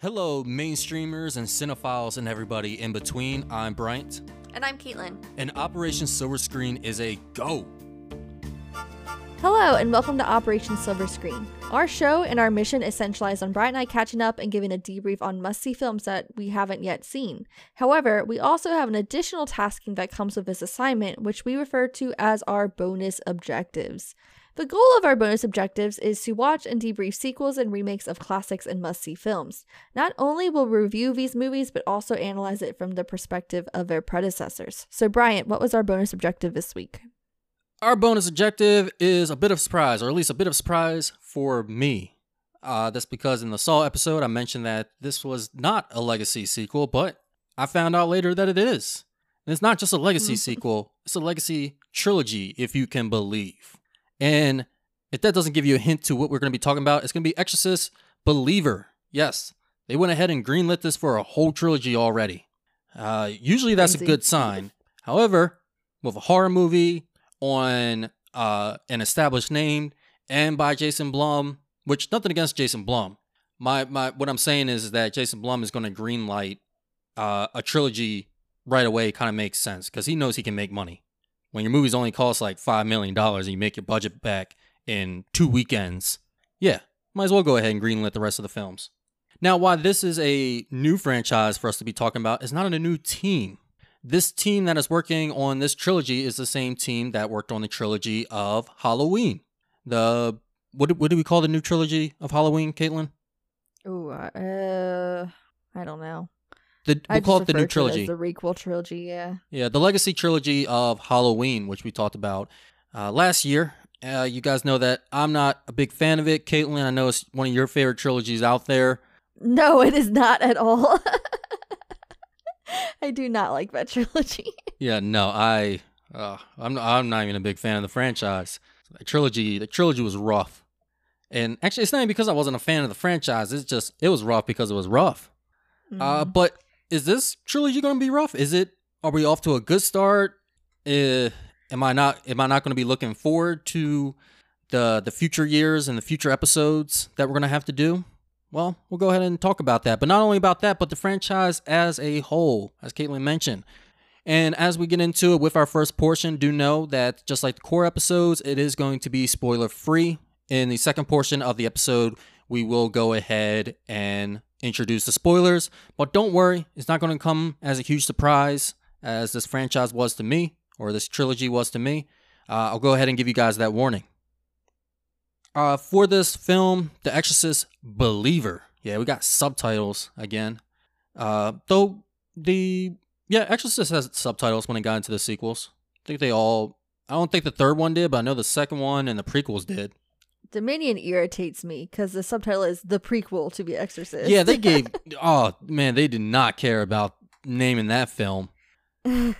Hello, mainstreamers and cinephiles and everybody in between. I'm Bryant, And I'm Caitlyn. and Operation Silver Screen is a go. Hello, and welcome to Operation Silver Screen. Our show and our mission is centralized on Bryant and I catching up and giving a debrief on must see films that we haven't yet seen. However, we also have an additional tasking that comes with this assignment, which we refer to as our bonus objectives. The goal of our bonus objectives is to watch and debrief sequels and remakes of classics and must see films. Not only will we review these movies, but also analyze it from the perspective of their predecessors. So, Bryant, what was our bonus objective this week? Our bonus objective is a bit of surprise, or at least a bit of surprise for me. Uh, that's because in the Saw episode, I mentioned that this was not a legacy sequel, but I found out later that it is. And it's not just a legacy sequel, it's a legacy trilogy, if you can believe. And if that doesn't give you a hint to what we're going to be talking about, it's going to be Exorcist Believer. Yes, they went ahead and greenlit this for a whole trilogy already. Uh, usually that's a good sign. However, with a horror movie on uh, an established name and by Jason Blum, which nothing against Jason Blum. My my what I'm saying is that Jason Blum is going to greenlight uh, a trilogy right away. Kind of makes sense because he knows he can make money. When your movies only cost like five million dollars and you make your budget back in two weekends, yeah, might as well go ahead and greenlit the rest of the films. Now, why this is a new franchise for us to be talking about is not a new team. This team that is working on this trilogy is the same team that worked on the trilogy of Halloween. The what what do we call the new trilogy of Halloween, Caitlyn? Ooh, uh, I don't know. The, we'll call it the new trilogy. the requel trilogy. Yeah. Yeah, the legacy trilogy of Halloween, which we talked about uh, last year. Uh, you guys know that I'm not a big fan of it. Caitlyn, I know it's one of your favorite trilogies out there. No, it is not at all. I do not like that trilogy. Yeah, no, I, uh, I'm, I'm not even a big fan of the franchise. The trilogy, the trilogy was rough, and actually, it's not even because I wasn't a fan of the franchise. It's just it was rough because it was rough. Uh, Mm. but is this trilogy going to be rough? Is it? Are we off to a good start? Uh, am I not? Am I not going to be looking forward to the the future years and the future episodes that we're going to have to do? Well, we'll go ahead and talk about that. But not only about that, but the franchise as a whole, as Caitlyn mentioned. And as we get into it with our first portion, do know that just like the core episodes, it is going to be spoiler free. In the second portion of the episode, we will go ahead and introduce the spoilers. But don't worry, it's not going to come as a huge surprise as this franchise was to me, or this trilogy was to me. Uh, I'll go ahead and give you guys that warning. Uh, for this film, The Exorcist Believer. Yeah, we got subtitles again. Uh, though the yeah, Exorcist has subtitles when it got into the sequels. I think they all. I don't think the third one did, but I know the second one and the prequels did. Dominion irritates me because the subtitle is the prequel to The Exorcist. Yeah, they gave. oh man, they did not care about naming that film.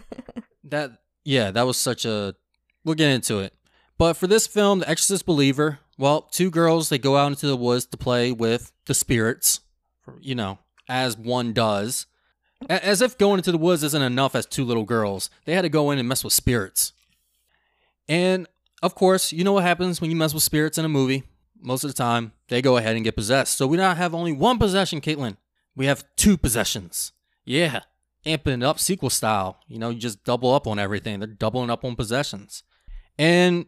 That yeah, that was such a. We'll get into it. But for this film, The Exorcist Believer, well, two girls they go out into the woods to play with the spirits, you know, as one does. As if going into the woods isn't enough as two little girls, they had to go in and mess with spirits. And of course, you know what happens when you mess with spirits in a movie. Most of the time, they go ahead and get possessed. So we now have only one possession, Caitlyn. We have two possessions. Yeah, amping it up sequel style. You know, you just double up on everything. They're doubling up on possessions. And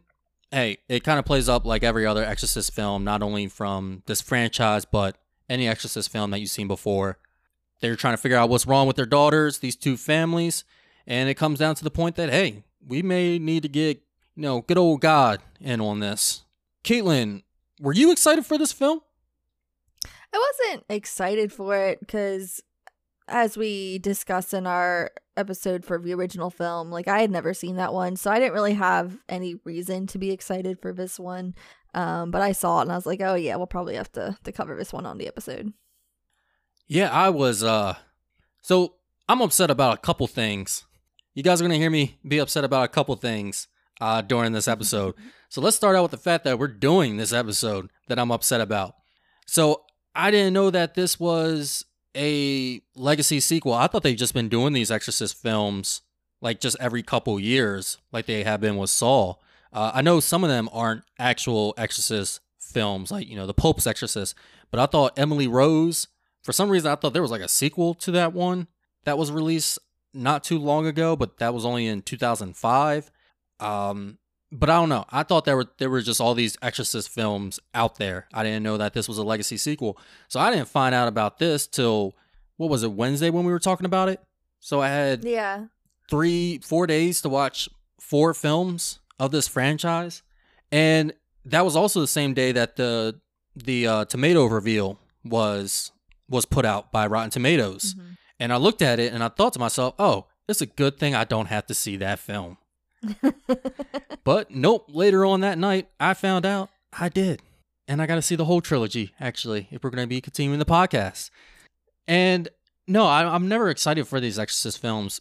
hey, it kind of plays up like every other Exorcist film, not only from this franchise, but any Exorcist film that you've seen before. They're trying to figure out what's wrong with their daughters, these two families, and it comes down to the point that hey, we may need to get you know good old God in on this. Caitlyn, were you excited for this film? I wasn't excited for it because, as we discussed in our episode for the original film, like I had never seen that one, so I didn't really have any reason to be excited for this one. Um, but I saw it and I was like, oh yeah, we'll probably have to to cover this one on the episode. Yeah, I was uh so I'm upset about a couple things. You guys are gonna hear me be upset about a couple things uh during this episode. so let's start out with the fact that we're doing this episode that I'm upset about. So I didn't know that this was a legacy sequel. I thought they've just been doing these Exorcist films like just every couple years, like they have been with Saw. Uh, I know some of them aren't actual Exorcist films, like you know the Pope's Exorcist, but I thought Emily Rose for some reason I thought there was like a sequel to that one that was released not too long ago, but that was only in 2005. Um, but I don't know. I thought there were there were just all these Exorcist films out there. I didn't know that this was a legacy sequel. So I didn't find out about this till what was it Wednesday when we were talking about it. So I had Yeah. three four days to watch four films of this franchise, and that was also the same day that the the uh, tomato reveal was was put out by Rotten Tomatoes. Mhm. And I looked at it and I thought to myself, oh, it's a good thing I don't have to see that film. But nope, later on that night, I found out I did. And I got to see the whole trilogy, actually, if we're going to be continuing the podcast. And no, I, I'm never excited for these Exorcist films.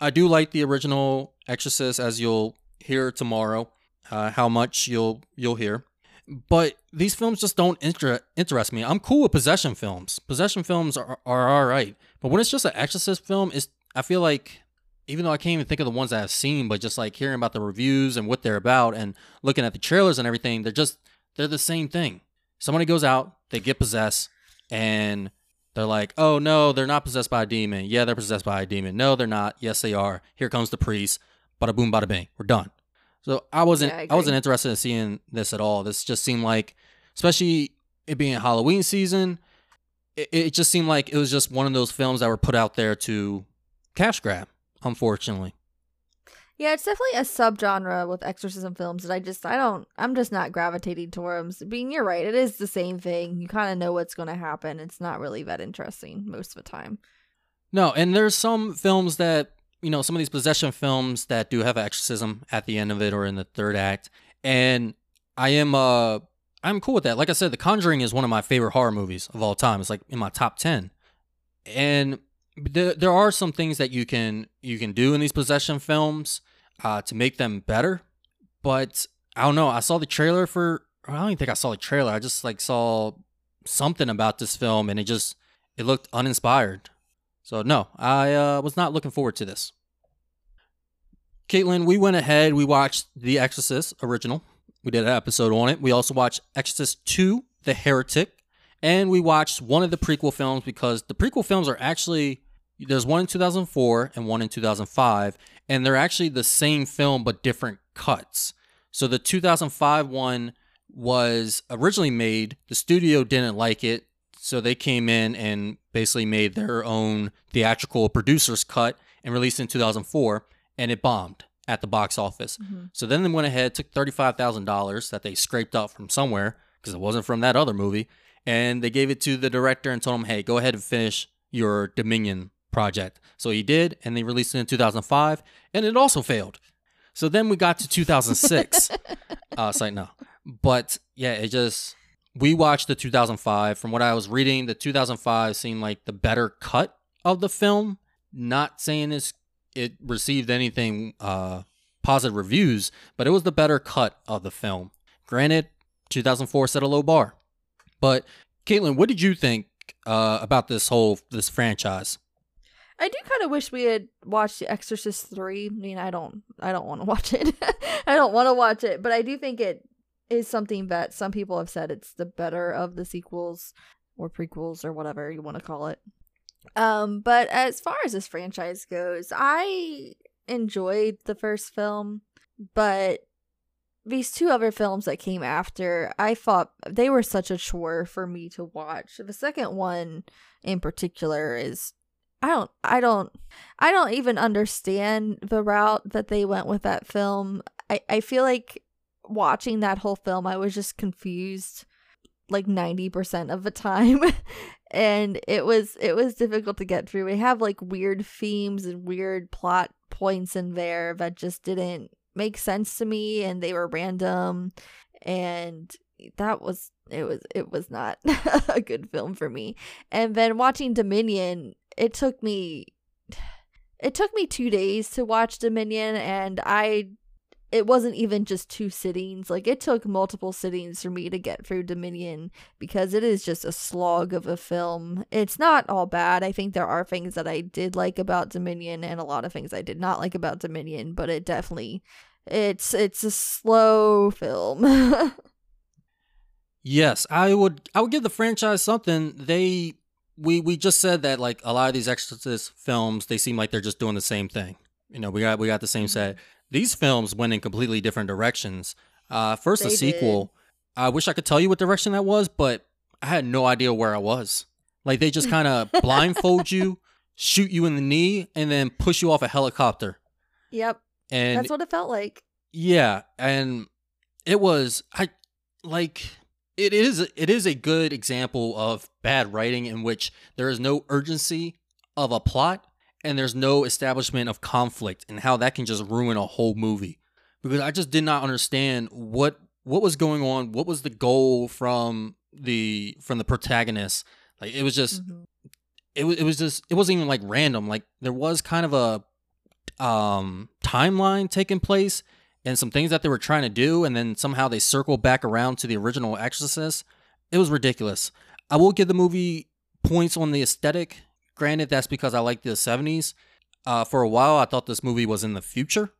I do like the original Exorcist, as you'll hear tomorrow, uh, how much you'll you'll hear. But these films just don't inter- interest me. I'm cool with possession films. Possession films are, are all right. But when it's just an Exorcist film, it's, I feel like even though I can't even think of the ones that I've seen, but just like hearing about the reviews and what they're about and looking at the trailers and everything, they're just they're the same thing. Somebody goes out, they get possessed, and they're like, "Oh no, they're not possessed by a demon. Yeah, they're possessed by a demon. No, they're not. Yes, they are. Here comes the priest. Bada boom, bada bang. We're done." So I wasn't Yeah, I I, wasn't interested in seeing this at all. This just seemed like, especially it being Halloween season, it, it just seemed like it was just one of those films that were put out there to cash grab. Unfortunately. Yeah, it's definitely a subgenre with exorcism films that I just I don't I'm just not gravitating towards. Being you're right, it is the same thing. You kind of know what's going to happen. It's not really that interesting most of the time. No, and there's some films that you know, some of these possession films that do have exorcism at the end of it or in the third act, and I am uh I'm cool with that. Like I said, The Conjuring is one of my favorite horror movies of all time. It's like in my top ten, and there there are some things that you can you can do in these possession films uh, to make them better, but I don't know. I saw the trailer for. I don't even think I saw the trailer. I just like saw something about this film, and it just it looked uninspired. So no, I uh, was not looking forward to this. Caitlyn, we went ahead. We watched The Exorcist original. We did an episode on it. We also watched Exorcist Two: The Heretic, and we watched one of the prequel films because the prequel films are actually there's one in 2004 and one in 2005, and they're actually the same film but different cuts. So the 2005 one was originally made. The studio didn't like it, so they came in and basically made their own theatrical producer's cut and released in 2004, and it bombed at the box office. Mm-hmm. So then they went ahead, took $35,000 that they scraped up from somewhere because it wasn't from that other movie, and they gave it to the director and told him, hey, go ahead and finish your Dominion project. So he did, and they released it in 2005, and it also failed. So then we got to 2006. uh, it's like, no. But yeah, it just, we watched the 2005. From what I was reading, the 2005 seemed like the better cut of the film. Not saying it's, it received anything uh, positive reviews, but it was the better cut of the film. Granted, 2004 set a low bar. But Caitlyn, what did you think uh, about this whole this franchise? I do kind of wish we had watched The Exorcist 3. I mean, I don't I don't want to watch it. I don't want to watch it, but I do think it is something that some people have said it's the better of the sequels or prequels or whatever you want to call it. Um, but as far as this franchise goes, I enjoyed the first film, but these two other films that came after, I thought they were such a chore for me to watch. The second one in particular is I don't I don't I don't even understand the route that they went with that film. I I feel like watching that whole film I was just confused like 90% of the time and it was it was difficult to get through. We have like weird themes and weird plot points in there that just didn't make sense to me and they were random and that was it was it was not a good film for me. And then watching Dominion, it took me it took me 2 days to watch Dominion and I it wasn't even just two sittings. Like it took multiple sittings for me to get through Dominion because it is just a slog of a film. It's not all bad. I think there are things that I did like about Dominion and a lot of things I did not like about Dominion, but it definitely it's it's a slow film. Yes, I would. I would give the franchise something. They we we just said that like a lot of these Exorcist films, they seem like they're just doing the same thing. You know, we got we got the same set. Mm-hmm. These films went in completely different directions. Uh, first, the They sequel. I wish I could tell you what direction that was, but I had no idea where I was. Like they just kind of blindfold you, shoot you in the knee, and then push you off a helicopter. Yep. And That's what it felt like. yeah, and it was I like it is it is a good example of bad writing in which there is no urgency of a plot and there's no establishment of conflict and how that can just ruin a whole movie. Because I just did not understand what what was going on, what was the goal from the from the protagonist. Like it was just Mhm. it was it was just it wasn't even like random. Like there was kind of a um timeline taking place and some things that they were trying to do and then somehow they circle back around to the original Exorcist. It was ridiculous. I will give the movie points on the aesthetic. Granted, that's because I like the 70s. Uh, for a while, I thought this movie was in the future.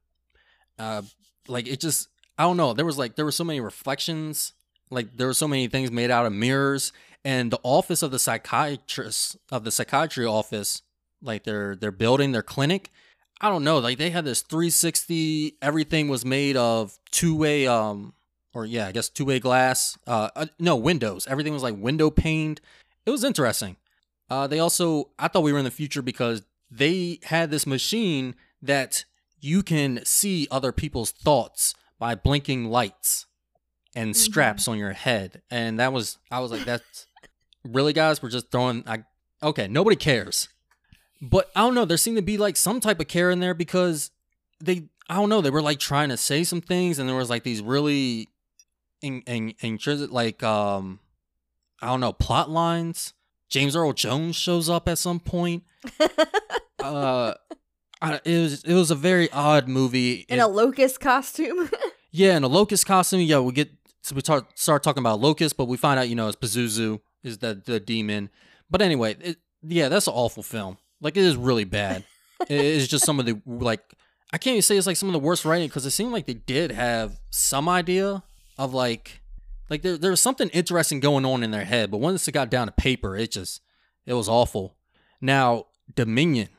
Uh, like it just, I don't know. There was like there were so many reflections. Like there were so many things made out of mirrors, and the office of the psychiatrist of the psychiatry office, like their their building, their clinic. I don't know. Like they had this 360. Everything was made of two way, um, or yeah, I guess two way glass. Uh, uh, no windows. Everything was like window paned. It was interesting. Uh, they also, I thought we were in the future because they had this machine that you can see other people's thoughts by blinking lights and straps on your head. And that was, I was like, that's really, guys, we're just throwing, I, okay, nobody cares. But I don't know, there seemed to be like some type of care in there because they, I don't know, they were like trying to say some things and there was like these really, in, in, intrinsic, like, um, I don't know, plot lines. James Earl Jones shows up at some point. Uh, I, it was it was a very odd movie. In It- a locust costume. yeah, in a locust costume. Yeah, we get so we start start talking about locust, but we find out you know it's Pazuzu is the the demon. But anyway, it, yeah, that's an awful film. Like it is really bad. it is just some of the like I can't even say it's like some of the worst writing because it seemed like they did have some idea of like like there there was something interesting going on in their head, but once it got down to paper, it just it was awful. Now Dominion,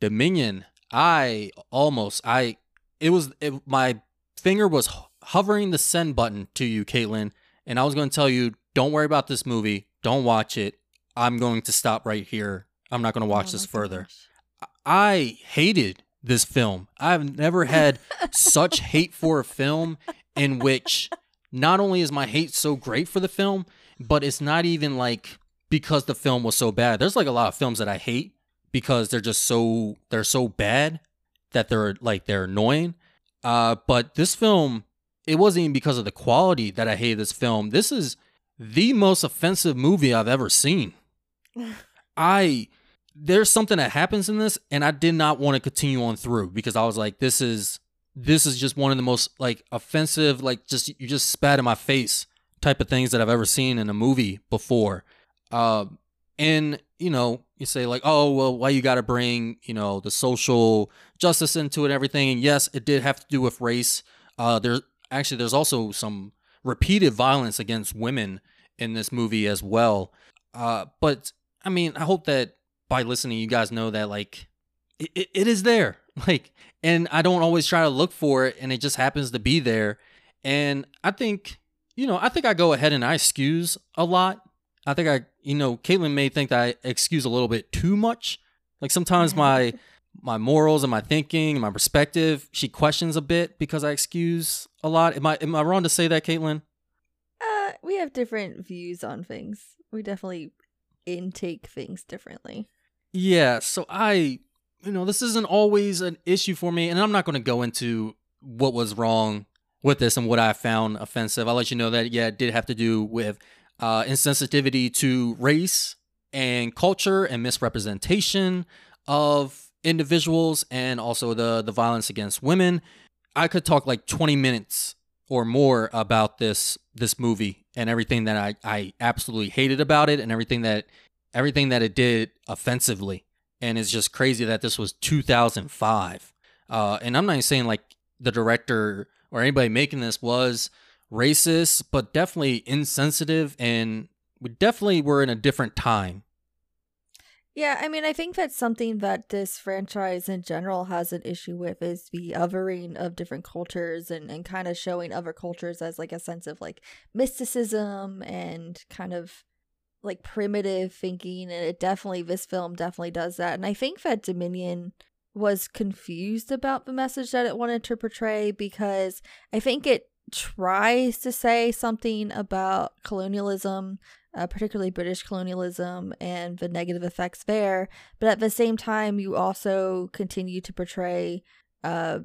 Dominion, I almost I it was it, my finger was hovering the send button to you, Caitlyn, and I was going to tell you, don't worry about this movie, don't watch it. I'm going to stop right here. I'm not going to watch Oh this further. gosh. I hated this film. I've never had such hate for a film in which not only is my hate so great for the film, but it's not even like because the film was so bad. There's like a lot of films that I hate because they're just so they're so bad that they're like they're annoying. Uh but this film it wasn't even because of the quality that I hated this film. This is the most offensive movie I've ever seen. I there's something that happens in this and I did not want to continue on through because I was like this is this is just one of the most like offensive like just you just spat in my face type of things that I've ever seen in a movie before. Uh, and you know, you say like, "Oh, well, why you got to bring, you know, the social justice into it and everything?" And yes, it did have to do with race. Uh there actually there's also some repeated violence against women in this movie as well. Uh but I mean, I hope that by listening, you guys know that like it, it, it is there. Like, and I don't always try to look for it, and it just happens to be there. And I think, you know, I think I go ahead and I excuse a lot. I think I, you know, Caitlyn may think that I excuse a little bit too much. Like sometimes my my morals and my thinking and my perspective, she questions a bit because I excuse a lot. Am I am I wrong to say that, Caitlyn? Uh, we have different views on things. We definitely intake things differently. Yeah, so I, you know, this isn't always an issue for me, and I'm not going to go into what was wrong with this and what I found offensive. I'll let you know that, yeah, it did have to do with uh, insensitivity to race and culture and misrepresentation of individuals and also the, the violence against women. I could talk like 20 minutes or more about this this movie and everything that I, I absolutely hated about it and everything that everything that it did offensively. And it's just crazy that this was 2005. Uh, and I'm not saying like the director or anybody making this was racist, but definitely insensitive. And we definitely were in a different time. Yeah, I mean, I think that's something that this franchise in general has an issue with is the othering of different cultures and, and kind of showing other cultures as like a sense of like mysticism and kind of like primitive thinking. And it definitely, this film definitely does that. And I think that Dominion was confused about the message that it wanted to portray because I think it tries to say something about colonialism uh, particularly British colonialism and the negative effects there. But at the same time, you also continue to portray uh,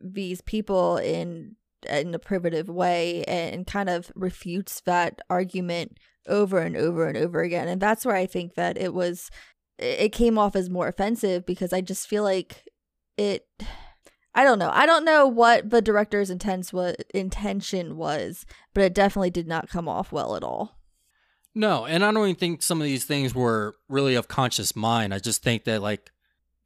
these people in in a primitive way and kind of refutes that argument over and over and over again. And that's where I think that it was it came off as more offensive because I just feel like it I don't know. I don't know what the director's intense was, intention was, but it definitely did not come off well at all. No, and I don't even think some of these things were really of conscious mind. I just think that like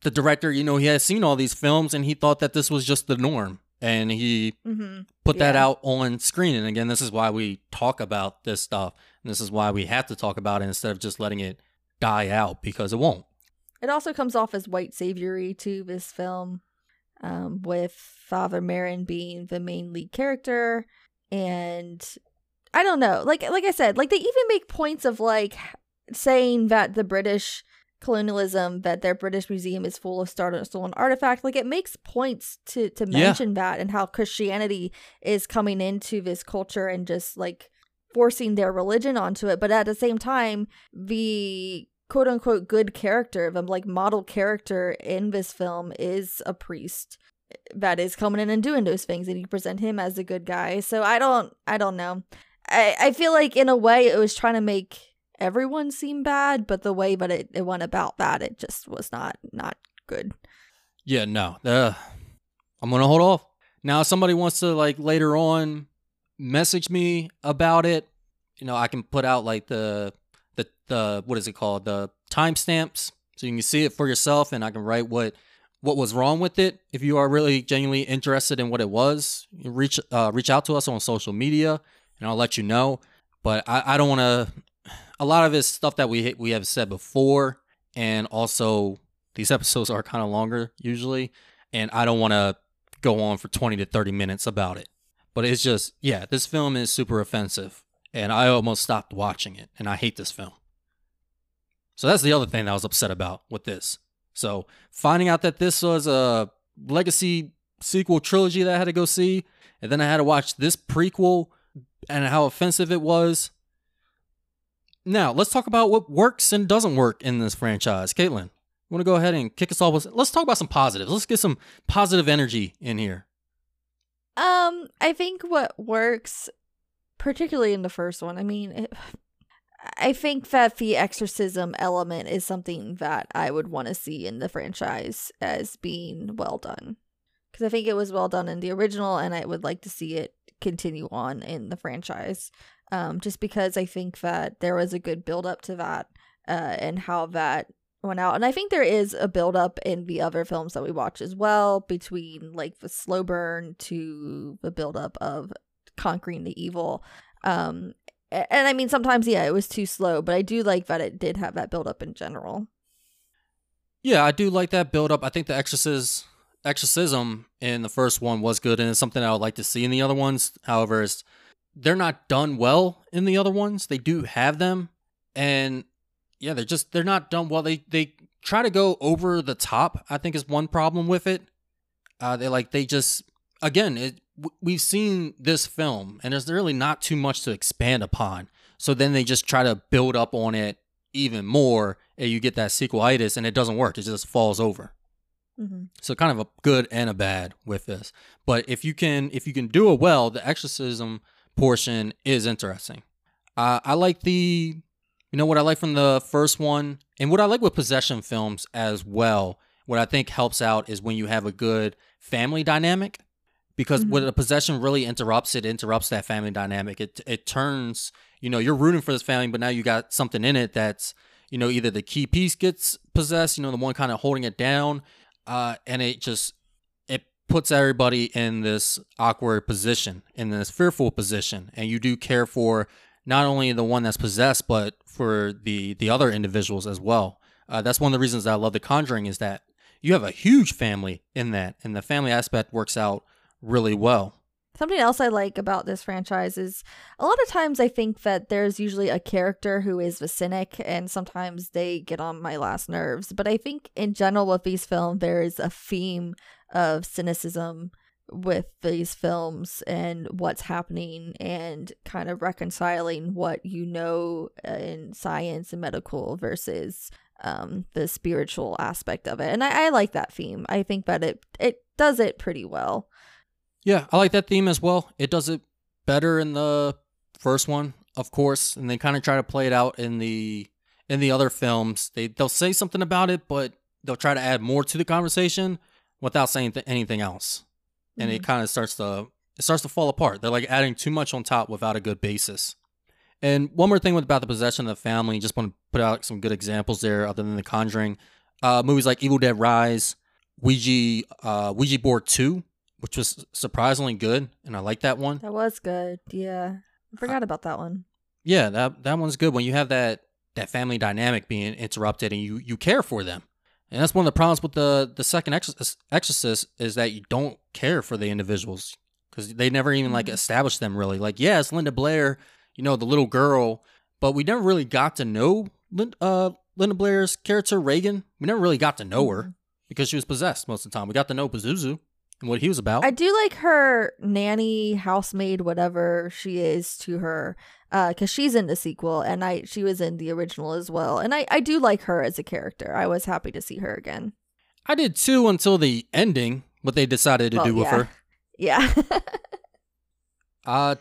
the director, you know, he has seen all these films and he thought that this was just the norm and he mm-hmm. put yeah. that out on screen. And again, this is why we talk about this stuff. And this is why we have to talk about it instead of just letting it die out because it won't. It also comes off as white saviory to this film, um, with Father Merrin being the main lead character and I don't know. Like like I said, like they even make points of like saying that the British colonialism that their British museum is full of stolen artifacts. Like it makes points to to mention yeah. that and how Christianity is coming into this culture and just like forcing their religion onto it. But at the same time, the quote unquote good character, the like model character in this film is a priest that is coming in and doing those things and you present him as a good guy. So I don't I don't know. I, I feel like in a way it was trying to make everyone seem bad, but the way that it, it went about that, it just was not not good. Yeah, no. Uh, I'm gonna hold off. Now if somebody wants to like later on message me about it, you know, I can put out like the the the what is it called? The timestamps so you can see it for yourself and I can write what what was wrong with it. If you are really genuinely interested in what it was, reach uh, reach out to us on social media and I'll let you know. But I, I don't want to. A lot of it's stuff that we we have said before, and also these episodes are kind of longer usually, and I don't want to go on for 20 to 30 minutes about it. But it's just, yeah, this film is super offensive, and I almost stopped watching it, and I hate this film. So that's the other thing that I was upset about with this. So finding out that this was a legacy sequel trilogy that I had to go see, and then I had to watch this prequel and how offensive it was. Now, let's talk about what works and doesn't work in this franchise. Caitlyn, want to go ahead and kick us off with let's talk about some positives. Let's get some positive energy in here. Um, I think what works particularly in the first one, I mean, it, I think that the exorcism element is something that I would want to see in the franchise as being well done. Because I think it was well done in the original, and I would like to see it continue on in the franchise. Um, just because I think that there was a good build up to that uh, and how that went out. And I think there is a build up in the other films that we watch as well, between like the slow burn to the build up of conquering the evil. Um, and I mean, sometimes, yeah, it was too slow, but I do like that it did have that build up in general. Yeah, I do like that build up. I think the Exorcist exorcism in the first one was good and it's something I would like to see in the other ones. However, they're not done well in the other ones. They do have them, and yeah, they're just they're not done well. They they try to go over the top. I think is one problem with it. Uh, they like they just again it, we've seen this film and there's really not too much to expand upon. So then they just try to build up on it even more, and you get that sequelitis, and it doesn't work. It just falls over. Mm-hmm. So kind of a good and a bad with this. But if you can if you can do it well, the exorcism portion is interesting. Uh, I like the you know what I like from the first one and what I like with possession films as well. What I think helps out is when you have a good family dynamic because mm-hmm. when a possession really interrupts it interrupts that family dynamic. It it turns, you know, you're rooting for this family but now you got something in it that's you know, either the key piece gets possessed, you know, the one kind of holding it down, uh, and it just puts everybody in this awkward position, in this fearful position, and you do care for not only the one that's possessed, but for the the other individuals as well. Uh, that's one of the reasons I love The Conjuring is that you have a huge family in that, and the family aspect works out really well. Something else I like about this franchise is a lot of times I think that there's usually a character who is the cynic, and sometimes they get on my last nerves. But I think in general with these films, there is a theme of cynicism with these films and what's happening and kind of reconciling what you know in science and medical versus um, the spiritual aspect of it. And I, I like that theme. I think that it it does it pretty well. Yeah, I like that theme as well. It does it better in the first one, of course, and they kind of try to play it out in the in the other films. They they'll say something about it, but they'll try to add more to the conversation without saying th- anything else. And Mm-hmm. it kind of starts to it starts to fall apart. They're like adding too much on top without a good basis. And one more thing with about the possession of the family, just want to put out some good examples there, other than The Conjuring. Uh, movies like Evil Dead Rise, Ouija, uh, Ouija Board Two, which was surprisingly good, and I like that one. That was good. Yeah. I forgot about that one. Yeah, that that one's good when you have that that family dynamic being interrupted and you you care for them. And that's one of the problems with the the second Exorcist, Exorcist is that you don't care for the individuals because they never even like Mhm. established them really. Like, yeah, it's Linda Blair, you know, the little girl, but we never really got to know Lin- uh, Linda Blair's character Regan. We never really got to know her Mhm. because she was possessed most of the time. We got to know Pazuzu and what he was about. I do like her nanny, housemaid, whatever she is to her, because she's in the sequel, and I she was in the original as well, and I I do like her as a character. I was happy to see her again. I did too until the ending, what they decided to Well, do with yeah. her. Yeah. Uh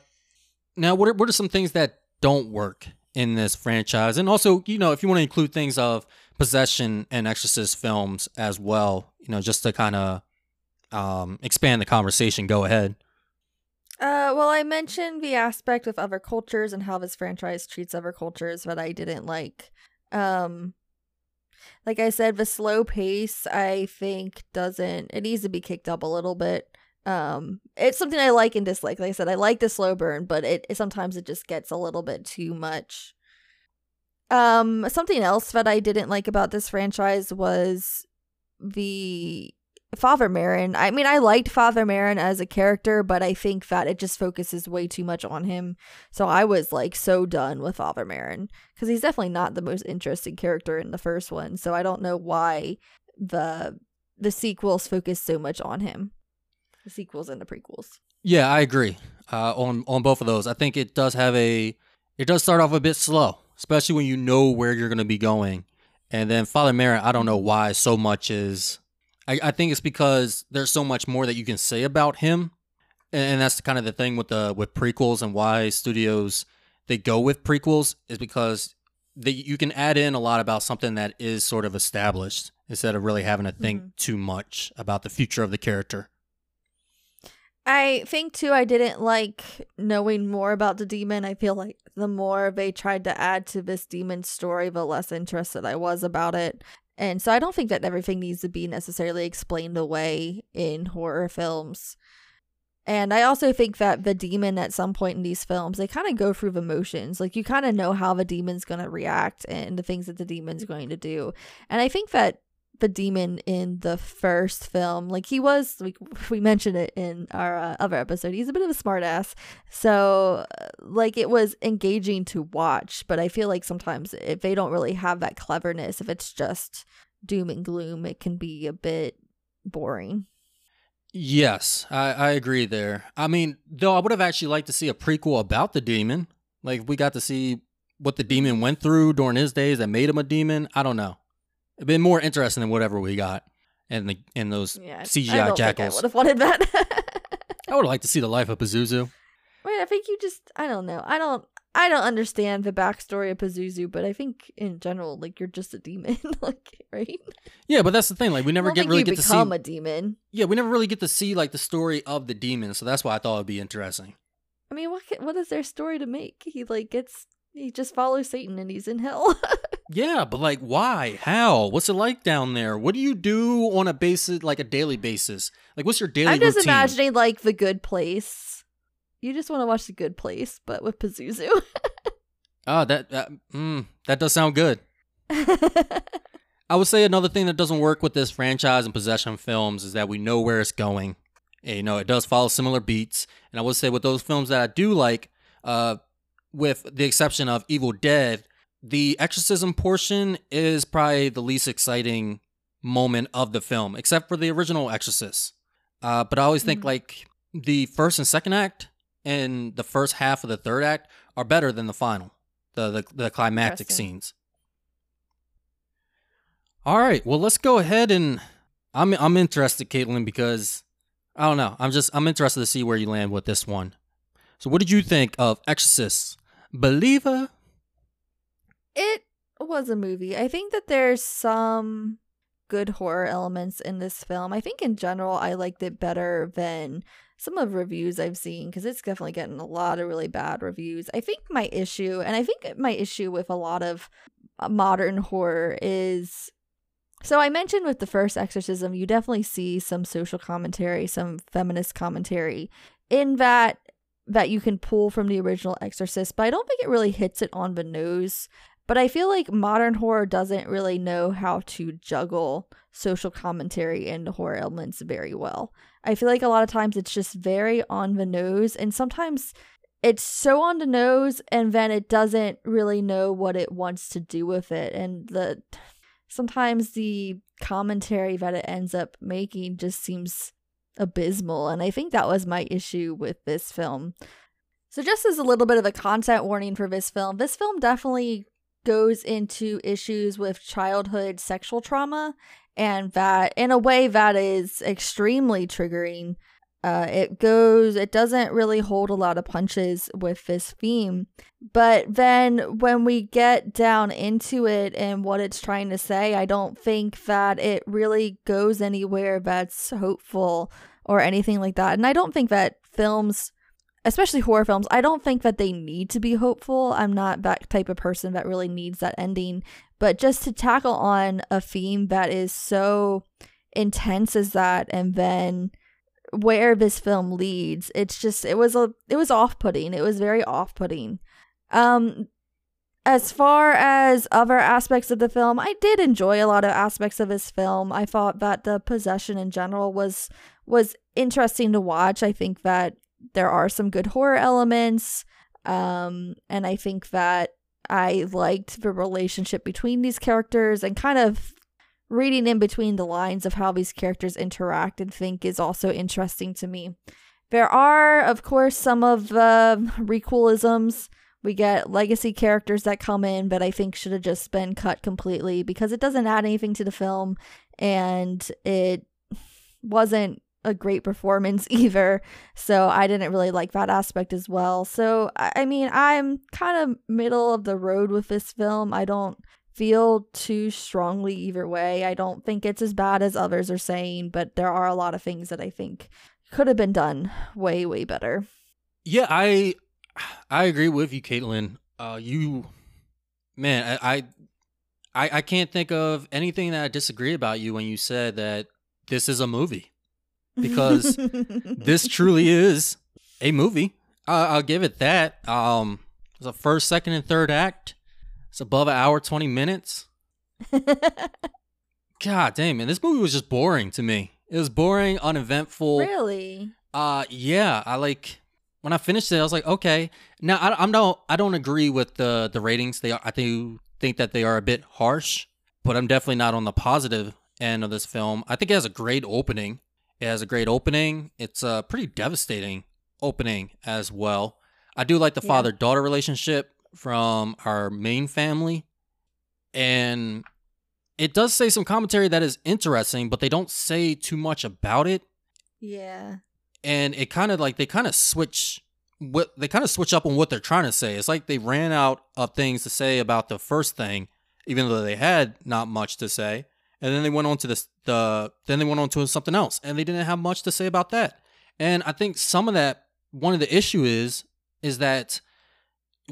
now what are what are some things that don't work in this franchise? And also, you know, if you want to include things of possession and exorcist films as well, you know, just to kind of um expand the conversation, go ahead. Uh, well, I mentioned the aspect with other cultures and how this franchise treats other cultures that I didn't like. Um, like I said, the slow pace I think doesn't. It needs to be kicked up a little bit. Um, it's something I like and dislike. Like I said, I like the slow burn, but it, it sometimes it just gets a little bit too much. Um, something else that I didn't like about this franchise was the Father Merrin. I mean, I liked Father Merrin as a character, but I think that it just focuses way too much on him. So I was like so done with Father Merrin because he's definitely not the most interesting character in the first one. So I don't know why the the sequels focus so much on him. The sequels and the prequels. Yeah, I agree. Uh on on both of those. I think it does have a it does start off a bit slow, especially when you know where you're going to be going. And then Father Merrin, I don't know why so much is I, I think it's because there's so much more that you can say about him, and, and that's kind of the thing with the with prequels and why studios they go with prequels is because they, you can add in a lot about something that is sort of established instead of really having to think Mhm. too much about the future of the character. I think too I didn't like knowing more about the demon. I feel like the more they tried to add to this demon story, the less interested I was about it. And so I don't think that everything needs to be necessarily explained away in horror films. And I also think that the demon at some point in these films, they kind of go through the motions. Like you kind of know how the demon's going to react and the things that the demon's going to do. And I think that the demon in the first film, like he was, we, we mentioned it in our uh, other episode, he's a bit of a smartass. So, uh, like, it was engaging to watch. But I feel like sometimes if they don't really have that cleverness, if it's just doom and gloom, it can be a bit boring. Yes, I, I agree there. I mean, though I would have actually liked to see a prequel about the demon. Like we got to see what the demon went through during his days that made him a demon. I don't know. It'd been more interesting than whatever we got in the in those Yeah, I CGI don't think I would have wanted that. I would have liked to see the life of Pazuzu. Wait, I think you just I don't know. I don't I don't understand the backstory of Pazuzu, but I think in general, like you're just a demon, like right? Yeah, but that's the thing. Like we I never get really get to see. become a demon. Yeah, we never really get to see like the story of the demon. So that's why I thought it'd be interesting. I mean, what what is their story to make? He like gets he just follows Satan and he's in hell. Yeah, but like, why? How? What's it like down there? What do you do on a basis, like a daily basis? Like, what's your daily I'm just routine? imagining like the Good Place. You just want to watch the Good Place, but with Pazuzu. Ah, that that mm, that does sound good. I would say another thing that doesn't work with this franchise and possession films is that we know where it's going. And, you know, it does follow similar beats. And I would say with those films that I do like, uh, with the exception of Evil Dead, the exorcism portion is probably the least exciting moment of the film, except for the original Exorcist. Uh, but I always think Mhm. like the first and second act and the first half of the third act are better than the final, the the, the climactic scenes. All right, well let's go ahead and I'm I'm interested, Caitlyn, because I don't know. I'm just I'm interested to see where you land with this one. So, what did you think of Exorcist Believer? It was a movie. I think that there's some good horror elements in this film. I think in general I liked it better than some of reviews I've seen because it's definitely getting a lot of really bad reviews. I think my issue, and I think my issue with a lot of uh, modern horror is so I mentioned with the first exorcism, you definitely see some social commentary, some feminist commentary in that that you can pull from the original Exorcist, but I don't think it really hits it on the nose. But I feel like modern horror doesn't really know how to juggle social commentary and horror elements very well. I feel like a lot of times it's just very on the nose, and sometimes it's so on the nose, and then it doesn't really know what it wants to do with it. And the sometimes the commentary that it ends up making just seems abysmal. And I think that was my issue with this film. So, just as a little bit of a content warning for this film, this film definitely goes into issues with childhood sexual trauma and that in a way that is extremely triggering. Uh, it goes, it doesn't really hold a lot of punches with this theme. But then when we get down into it and what it's trying to say, I don't think that it really goes anywhere that's hopeful or anything like that. And I don't think that films, especially horror films, I don't think that they need to be hopeful. I'm not that type of person that really needs that ending. But just to tackle on a theme that is so intense as that and then where this film leads it's just it was a it was off-putting it was very off-putting um as far as other aspects of the film i did enjoy a lot of aspects of this film i thought that the possession in general was was interesting to watch i think that there are some good horror elements um and i think that i liked the relationship between these characters and kind of reading in between the lines of how these characters interact and think is also interesting to me. There are, of course, some of the requelisms. We get legacy characters that come in, but I think should have just been cut completely because it doesn't add anything to the film and it wasn't a great performance either. So I didn't really like that aspect as well. So, I mean, I'm kind of middle of the road with this film. I don't feel too strongly either way. I don't think it's as bad as others are saying, but there are a lot of things that I think could have been done way, way better. Yeah, I I agree with you, Caitlyn. Uh, you, man, I, I I I can't think of anything that I disagree about you when you said that this is a movie because this truly is a movie. I, I'll give it that. Um, it's a first, second, and third act. It's above an hour, twenty minutes. God damn, man, this movie was just boring to me. It was boring, uneventful. really? Uh, yeah, I like when I finished it. I was like, okay. Now I, I'm no, I don't agree with the the ratings. They are, I do think that they are a bit harsh, but I'm definitely not on the positive end of this film. I think it has a great opening. It has a great opening. It's a pretty devastating opening as well. I do like the Yeah. father daughter relationship from our main family, and it does say some commentary that is interesting, but they don't say too much about it Yeah. and it kind of like they kind of switch what they kind of switch up on what they're trying to say. It's like they ran out of things to say about the first thing, even though they had not much to say, and then they went on to this the then they went on to something else, and they didn't have much to say about that. And I think some of that one of the issue is is that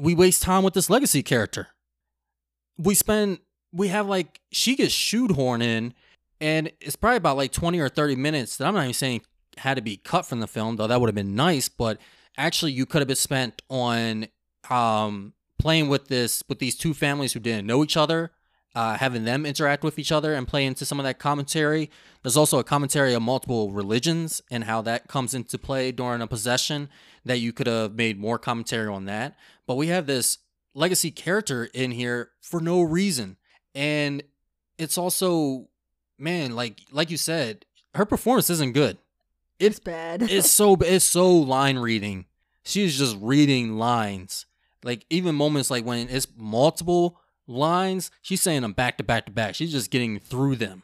we waste time with this legacy character. We spend we have like she gets shoehorned in, and it's probably about like twenty or thirty minutes that I'm not even saying had to be cut from the film, though that would have been nice. But actually, you could have been spent on um, playing with this with these two families who didn't know each other, uh, having them interact with each other and play into some of that commentary. There's also a commentary on multiple religions and how that comes into play during a possession that you could have made more commentary on that. But we have this legacy character in here for no reason. And it's also, man, like like you said, her performance isn't good. It's bad. it's so it's so line reading. She's just reading lines. Like even moments like when it's multiple lines, she's saying them back to back to back. She's just getting through them.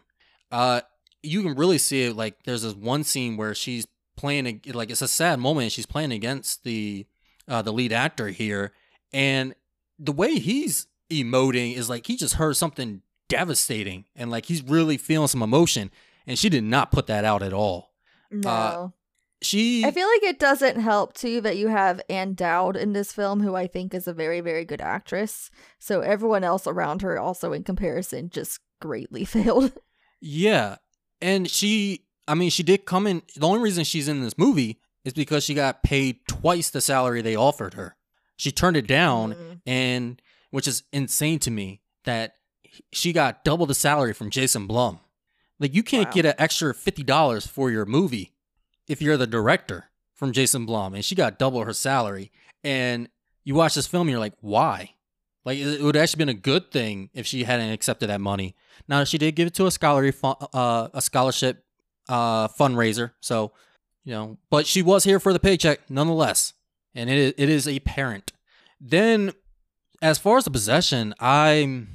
Uh, you can really see it. Like there's this one scene where she's playing like it's a sad moment. She's playing against the uh, the lead actor here, and the way he's emoting is like he just heard something devastating, and like he's really feeling some emotion, and she did not put that out at all. no. uh, She, I feel like it doesn't help too that you have Ann Dowd in this film, who I think is a very, very good actress. So everyone else around her, also in comparison, just greatly failed. Yeah. And she, I mean, she did come in. The only reason she's in this movie is because she got paid twice the salary they offered her. She turned it down, Mm. and which is insane to me that she got double the salary from Jason Blum. Like, you can't Wow. get an extra $50 for your movie if you're the director from Jason Blum, and she got double her salary. And you watch this film, you're like, why? Like, it would actually been a good thing if she hadn't accepted that money. Now she did give it to a scholarly fu- uh, a scholarship uh, fundraiser, so you know, but she was here for the paycheck nonetheless, and it it is a parent. Then, as far as the possession, I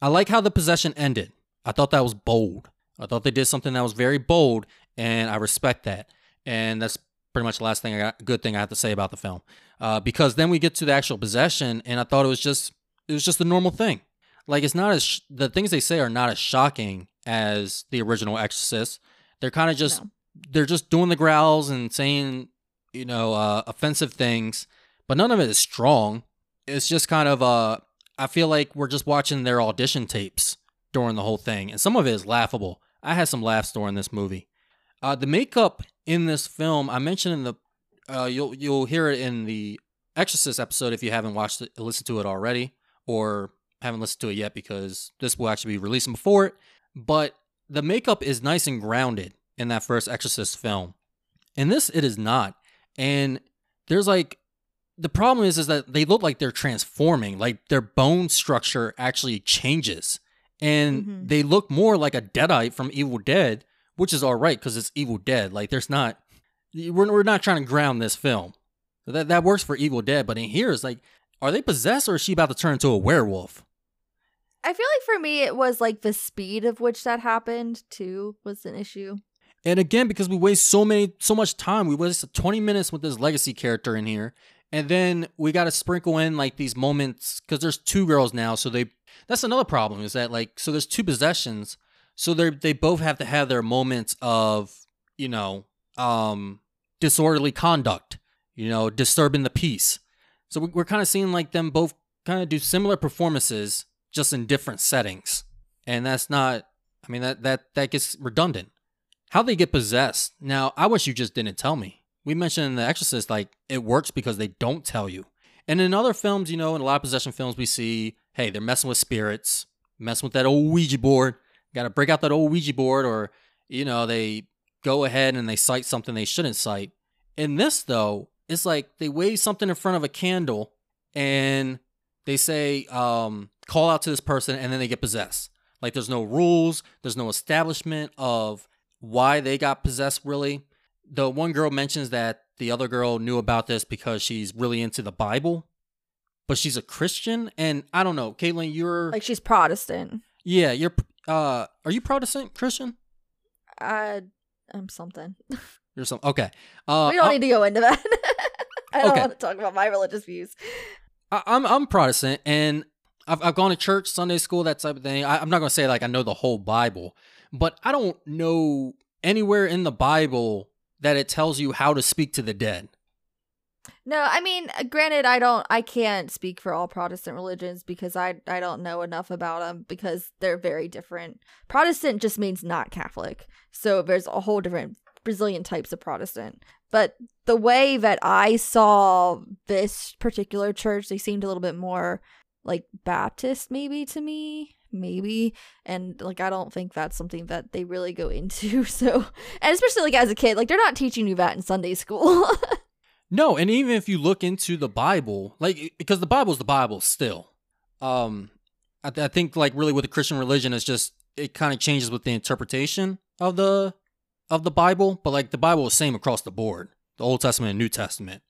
I like how the possession ended. I thought that was bold. I thought they did something that was very bold, and I respect that. And that's pretty much the last thing I got, good thing I have to say about the film, uh, because then we get to the actual possession, and I thought it was just it was just a normal thing. Like it's not as sh- the things they say are not as shocking as the original Exorcist. They're kind of just No. they're just doing the growls and saying you know uh, offensive things, but none of it is strong. It's just kind of uh I feel like we're just watching their audition tapes during the whole thing, and some of it is laughable. I had some laughs during this movie. Uh, the makeup in this film, I mentioned in the uh, you'll you'll hear it in the Exorcist episode if you haven't watched it, listened to it already, or haven't listened to it yet because this will actually be releasing before it. But the makeup is nice and grounded in that first Exorcist film. In this, it is not. And there's like the problem is is that they look like they're transforming, like their bone structure actually changes, and Mhm. they look more like a Deadite from Evil Dead, which is all right because it's Evil Dead. Like there's not, we're we're not trying to ground this film. That that works for Evil Dead, but in here it's like, are they possessed or is she about to turn into a werewolf? I feel like for me, it was like the speed of which that happened too was an issue. And again, because we waste so many, so much time, we waste 20 minutes with this legacy character in here, and then we got to sprinkle in like these moments because there's two girls now, so they. That's another problem is that like so there's two possessions, so they they both have to have their moments of you know um disorderly conduct, you know disturbing the peace. So we- we're kind of seeing like them both kind of do similar performances just in different settings, and that's not. I mean that that that gets redundant. How they get possessed. Now, I wish you just didn't tell me. We mentioned in The Exorcist, like, it works because they don't tell you. And in other films, you know, in a lot of possession films, we see, hey, they're messing with spirits, messing with that old Ouija board. Got to break out that old Ouija board, or, you know, they go ahead and they cite something they shouldn't cite. In this, though, it's like they wave something in front of a candle and they say, um, call out to this person, and then they get possessed. Like, there's no rules, there's no establishment of why they got possessed really. The one girl mentions that the other girl knew about this because she's really into the Bible, but she's a Christian. And I don't know, Caitlyn, you're Like she's Protestant. yeah, you're uh, are you Protestant Christian? I I'm something. You're some okay. Uh, we don't I- need to go into that. I don't Okay. want to talk about my religious views. I, I'm I'm Protestant and I've I've gone to church, Sunday school, that type of thing. I, I'm not gonna say like I know the whole Bible, but I don't know anywhere in the Bible that it tells you how to speak to the dead. No, I mean, granted, I don't, I can't speak for all Protestant religions because I, I don't know enough about them because they're very different. Protestant just means not Catholic, so there's a whole different Brazilian types of Protestant. But the way that I saw this particular church, they seemed a little bit more like Baptist, maybe to me, maybe and like i don't think that's something that they really go into so and especially like as a kid like they're not teaching you that in sunday school no and even if you look into the bible like because the bible's the bible still um i, th- I think like really with the christian religion it's just it kind of changes with the interpretation of the of the bible but like the bible is same across the board the old testament and new testament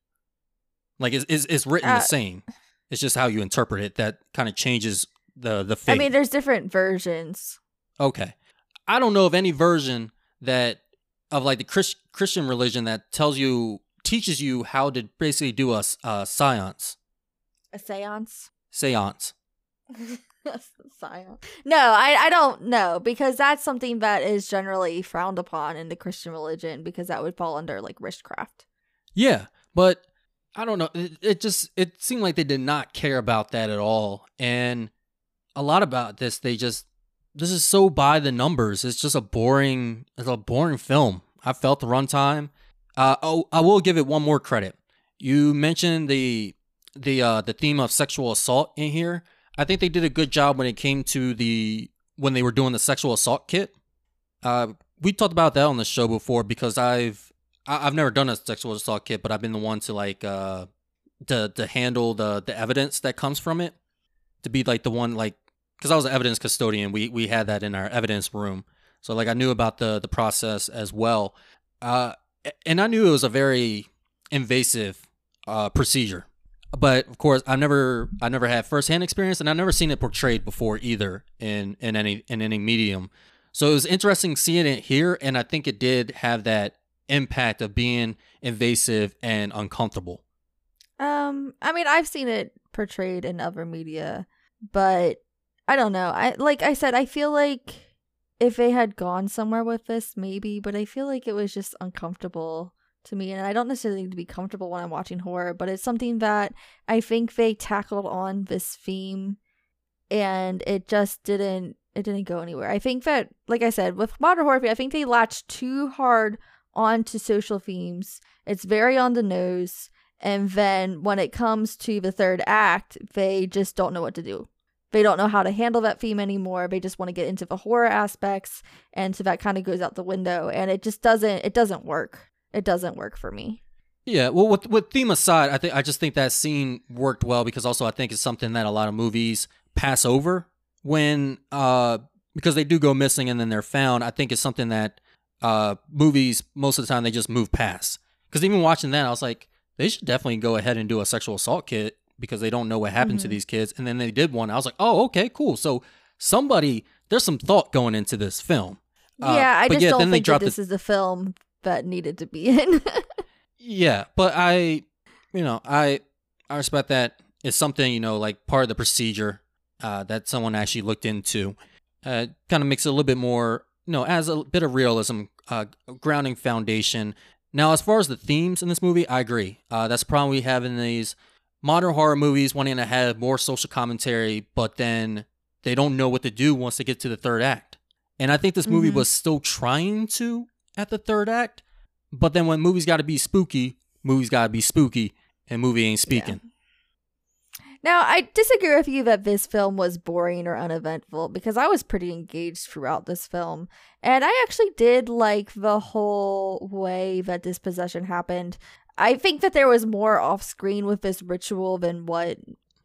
like it's, it's, it's written Uh, the same it's just how you interpret it that kind of changes the the faith. i mean there's different versions Okay. I don't know of any version that of like the Chris, Christian religion that tells you teaches you how to basically do a seance. a seance Seance. Seance. No, I, I don't know because that's something that is generally frowned upon in the Christian religion because that would fall under like witchcraft. Yeah, but I don't know. It, it just it seemed like they did not care about that at all, and a lot about this they just this is so by the numbers. It's just a boring it's a boring film. I felt the runtime. Uh, oh, I will give it one more credit. You mentioned the the uh, the theme of sexual assault in here. I think they did a good job when it came to the when they were doing the sexual assault kit. Uh, we talked about that on the show before because I've I- I've never done a sexual assault kit, but I've been the one to like uh to to handle the the evidence that comes from it. To be like the one like because I was an evidence custodian, we we had that in our evidence room, so like I knew about the the process as well. Uh, and I knew it was a very invasive uh procedure, but of course I never I never had firsthand experience, and I've never seen it portrayed before either in in any in any medium. So it was interesting seeing it here, and I think it did have that impact of being invasive and uncomfortable. Um, I mean, I've seen it portrayed in other media, but I don't know. I like I said, I feel like if they had gone somewhere with this, maybe, but I feel like it was just uncomfortable to me, and I don't necessarily need to be comfortable when I'm watching horror, but it's something that I think they tackled on this theme, and it just didn't. It didn't go anywhere. I think that, like I said, with modern horror, I think they latched too hard onto social themes. It's very on the nose. And then when it comes to the third act, they just don't know what to do. They don't know how to handle that theme anymore. They just want to get into the horror aspects, and so that kind of goes out the window. And it just doesn't. It doesn't work. It doesn't work for me. Yeah, well, with with theme aside, I think I just think that scene worked well because also I think it's something that a lot of movies pass over when uh because they do go missing and then they're found. I think it's something that uh movies most of the time they just move past. Because even watching that, I was like, they should definitely go ahead and do a sexual assault kit because they don't know what happened to Mhm. these kids. And then they did one. I was like, oh, okay, cool. So somebody there's some thought going into this film. Uh, yeah, I just yeah, don't think that this is a film that needed to be in. Yeah, but I, you know, I I respect that it's something you know like part of the procedure uh, that someone actually looked into. Uh, kind of makes it a little bit more, you know, as a bit of realism, uh, grounding foundation. Now, as far as the themes in this movie, I agree. Uh, that's the problem we have in these modern horror movies, wanting to have more social commentary, but then they don't know what to do once they get to the third act. And I think this movie Mhm. was still trying to at the third act, but then when movies got to be spooky, movies got to be spooky, and movie ain't speaking. Now, I disagree with you that this film was boring or uneventful because I was pretty engaged throughout this film. And I actually did like the whole way that this possession happened. I think that there was more off screen with this ritual than what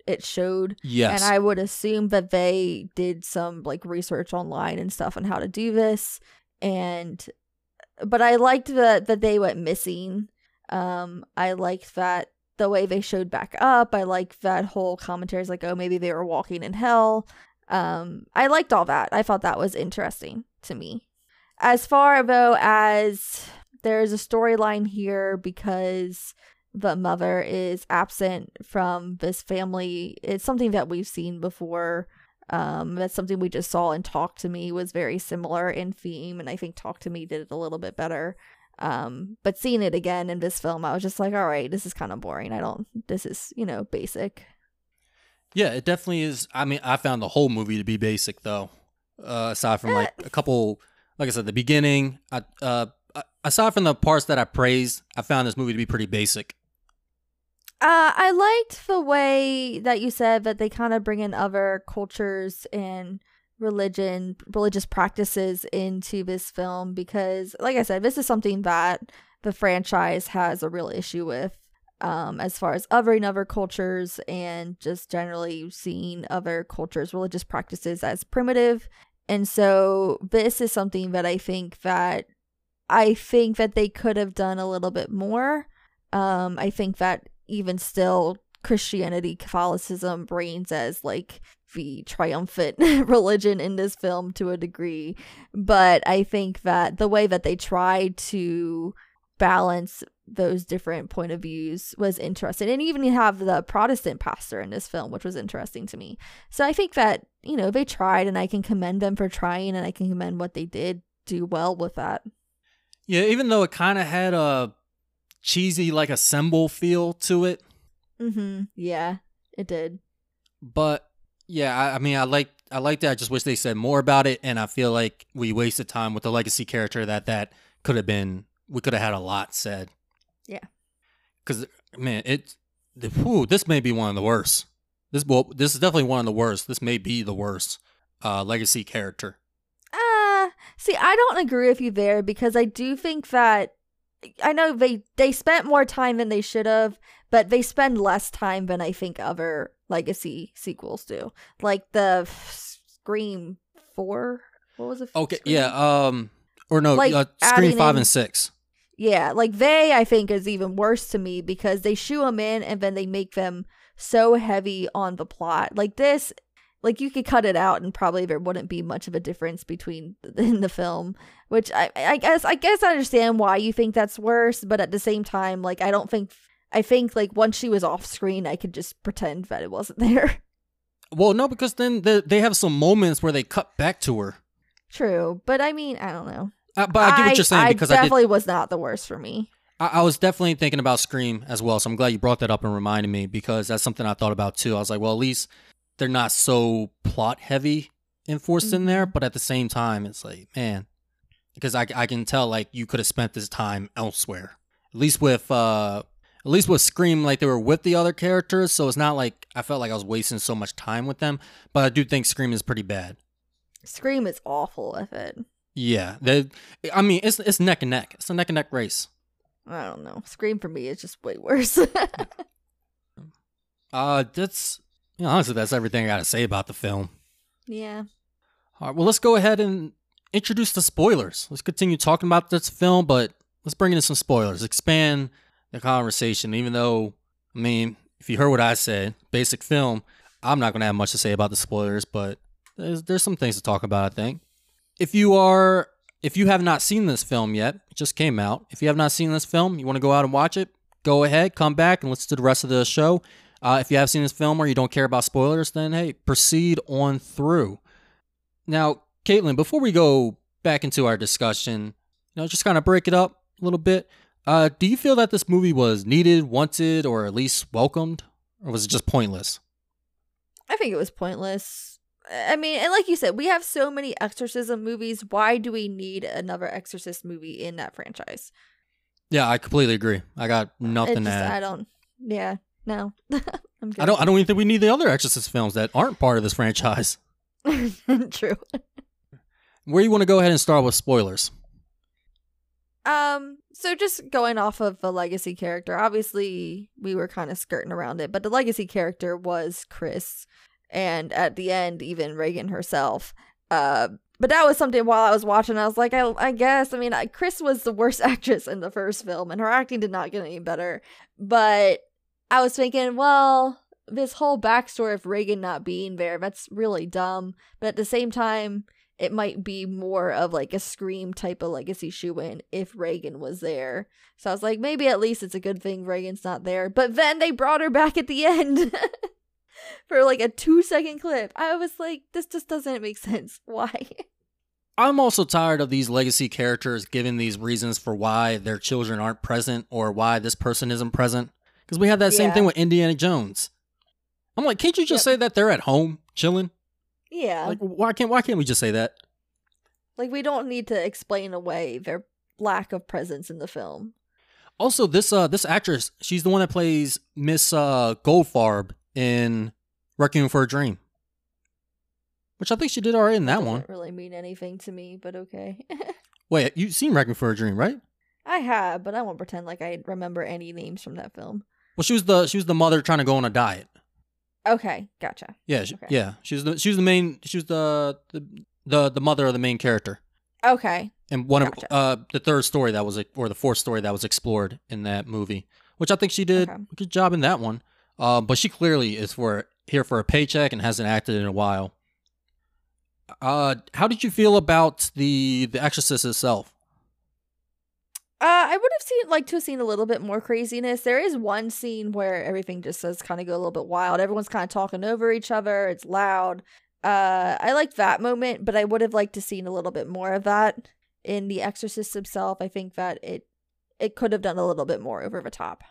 it showed. Yes. And I would assume that they did some like research online and stuff on how to do this. And but I liked that that they went missing. Um, I liked that the way they showed back up. I like that whole commentary is like, oh, maybe they were walking in hell. Um, I liked all that. I thought that was interesting to me. As far though as there's a storyline here because the mother is absent from this family, it's something that we've seen before. Um, that's something we just saw in Talk to Me was very similar in theme, and I think Talk to Me did it a little bit better. Um, but seeing it again in this film, I was just like, all right, this is kind of boring. I don't, this is, you know, basic. Yeah, it definitely is. I mean, I found the whole movie to be basic, though. Uh, aside from like a couple, like I said, the beginning. I, uh, aside from the parts that I praised, I found this movie to be pretty basic. Uh, I liked the way that you said that they kind of bring in other cultures and religion, religious practices into this film because, like I said, this is something that the franchise has a real issue with. Um, as far as othering other cultures and just generally seeing other cultures' religious practices as primitive. And so this is something that I think that I think that they could have done a little bit more. Um, I think that even still Christianity, Catholicism reigns as like the triumphant religion in this film to a degree. But I think that the way that they tried to balance those different point of views was interesting. And even you have the Protestant pastor in this film, which was interesting to me. So I think that, you know, they tried and I can commend them for trying and I can commend what they did do well with that. Yeah, even though it kind of had a cheesy, like a symbol feel to it. Mm-hmm. Yeah, it did. But yeah, I, I mean, I like I like that. I just wish they said more about it, and I feel like we wasted time with the legacy character that that could have been. We could have had a lot said. Yeah. Because man, it, the, whew, this may be one of the worst. This well, this is definitely one of the worst. This may be the worst uh, legacy character. See, I don't agree with you there because I do think that I know they they spent more time than they should have, but they spend less time than I think other legacy sequels do. Like the Scream 4, what was it? Okay, Scream? yeah, um or no, Like, uh, Scream 5 in- and 6. Yeah, like they I think is even worse to me because they shoe them in and then they make them so heavy on the plot. Like this like you could cut it out and probably there wouldn't be much of a difference between in the film, which I I guess I guess I understand why you think that's worse, but at the same time like I don't think I think like once she was off screen I could just pretend that it wasn't there. Well, no, because then the, they have some moments where they cut back to her. True, but I mean, I don't know. Uh, but I get what you're saying because I did definitely was not the worst for me. I, I was definitely thinking about Scream as well, so I'm glad you brought that up and reminded me because that's something I thought about too. I was like, well, at least they're not so plot heavy enforced in there, but at the same time, it's like, man, because I, I can tell like you could have spent this time elsewhere. At least with uh, at least with Scream, like they were with the other characters, so it's not like I felt like I was wasting so much time with them. But I do think Scream is pretty bad. Scream is awful with it. Yeah, they. I mean, it's it's neck and neck. It's a neck and neck race. I don't know. Scream for me is just way worse. Uh, that's you know, honestly, that's everything I got to say about the film. yeah. All right, well, let's go ahead and introduce the spoilers. Let's continue talking about this film, but let's bring in some spoilers. Expand the conversation. Even though, I mean, if you heard what I said, basic film, I'm not going to have much to say about the spoilers, but there's there's some things to talk about. I think. If you are, if you have not seen this film yet, it just came out. If you have not seen this film, you want to go out and watch it, go ahead, come back and listen to the rest of the show. Uh, if you have seen this film or you don't care about spoilers, then hey, proceed on through. Now, Caitlyn, before we go back into our discussion, you know, just kind of break it up a little bit. Uh, do you feel that this movie was needed, wanted, or at least welcomed, or was it just pointless? I think it was pointless. I mean, and like you said, we have so many exorcism movies. Why do we need another exorcist movie in that franchise? Yeah, I completely agree. I got nothing just, I don't. Yeah, no. I'm good. I don't. I don't even think we need the other Exorcist films that aren't part of this franchise. True. Where you want to go ahead and start with spoilers? Um, so just going off of the legacy character, obviously we were kind of skirting around it, but the legacy character was Chris, and at the end, even Regan herself. Uh, but that was something while I was watching, I was like, I, I guess, I mean, I, Chris was the worst actress in the first film, and her acting did not get any better. But I was thinking, well, this whole backstory of Regan not being there, that's really dumb. But at the same time, it might be more of like a scream type of legacy shoe in if Regan was there. So I was like, maybe at least it's a good thing Regan's not there. But then they brought her back at the end for like a two second clip. I was like, this just doesn't make sense. Why? I'm also tired of these legacy characters giving these reasons for why their children aren't present or why this person isn't present. Because we have that same Yeah. thing with Indiana Jones. I'm like, can't you just Yep. say that they're at home chilling? yeah. Like, why can't why can't we just say that? like we don't need to explain away their lack of presence in the film. Also, this uh this actress, she's the one that plays Miss uh Goldfarb in Requiem for a Dream. which I think she did alright in that Doesn't one. really mean anything to me, but okay. Wait, you've seen Requiem for a Dream, right? I have, but I won't pretend like I remember any names from that film. Well, she was the she was the mother trying to go on a diet. Okay, gotcha. Yeah, she, Okay. yeah. She was the she was the main she was the the the, the mother of the main character. Okay. And one Gotcha. of uh the third story that was or the fourth story that was explored in that movie, which I think she did Okay. a good job in that one. Uh, but she clearly is for here for a paycheck and hasn't acted in a while. Uh, how did you feel about the the Exorcist itself? Uh, I would have seen like to have seen a little bit more craziness. There is one scene where everything just does kind of go a little bit wild. Everyone's kind of talking over each other. It's loud. Uh, I like that moment, but I would have liked to seen a little bit more of that in The Exorcist himself. I think that it it could have done a little bit more over the top.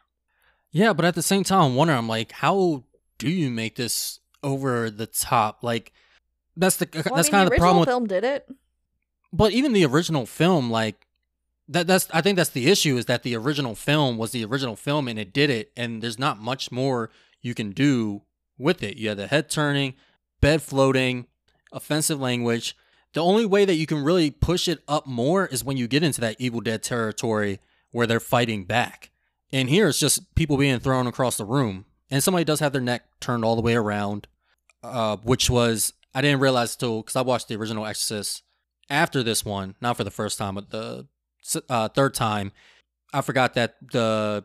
Yeah, but at the same time, I'm wondering, I'm like, how do you make this over the top? Like, that's the Well, that's I mean, kind of the the problem. original With, film did it. but even the original film, like that that's I think that's the issue is that the original film was the original film and it did it, and there's not much more you can do with it. You had the head turning, bed floating, offensive language. The only way that you can really push it up more is when you get into that Evil Dead territory where they're fighting back. And here it's just people being thrown across the room. And somebody does have their neck turned all the way around, uh, which was, I didn't realize till, because I watched the original Exorcist after this one, not for the first time, but the uh, third time. I forgot that the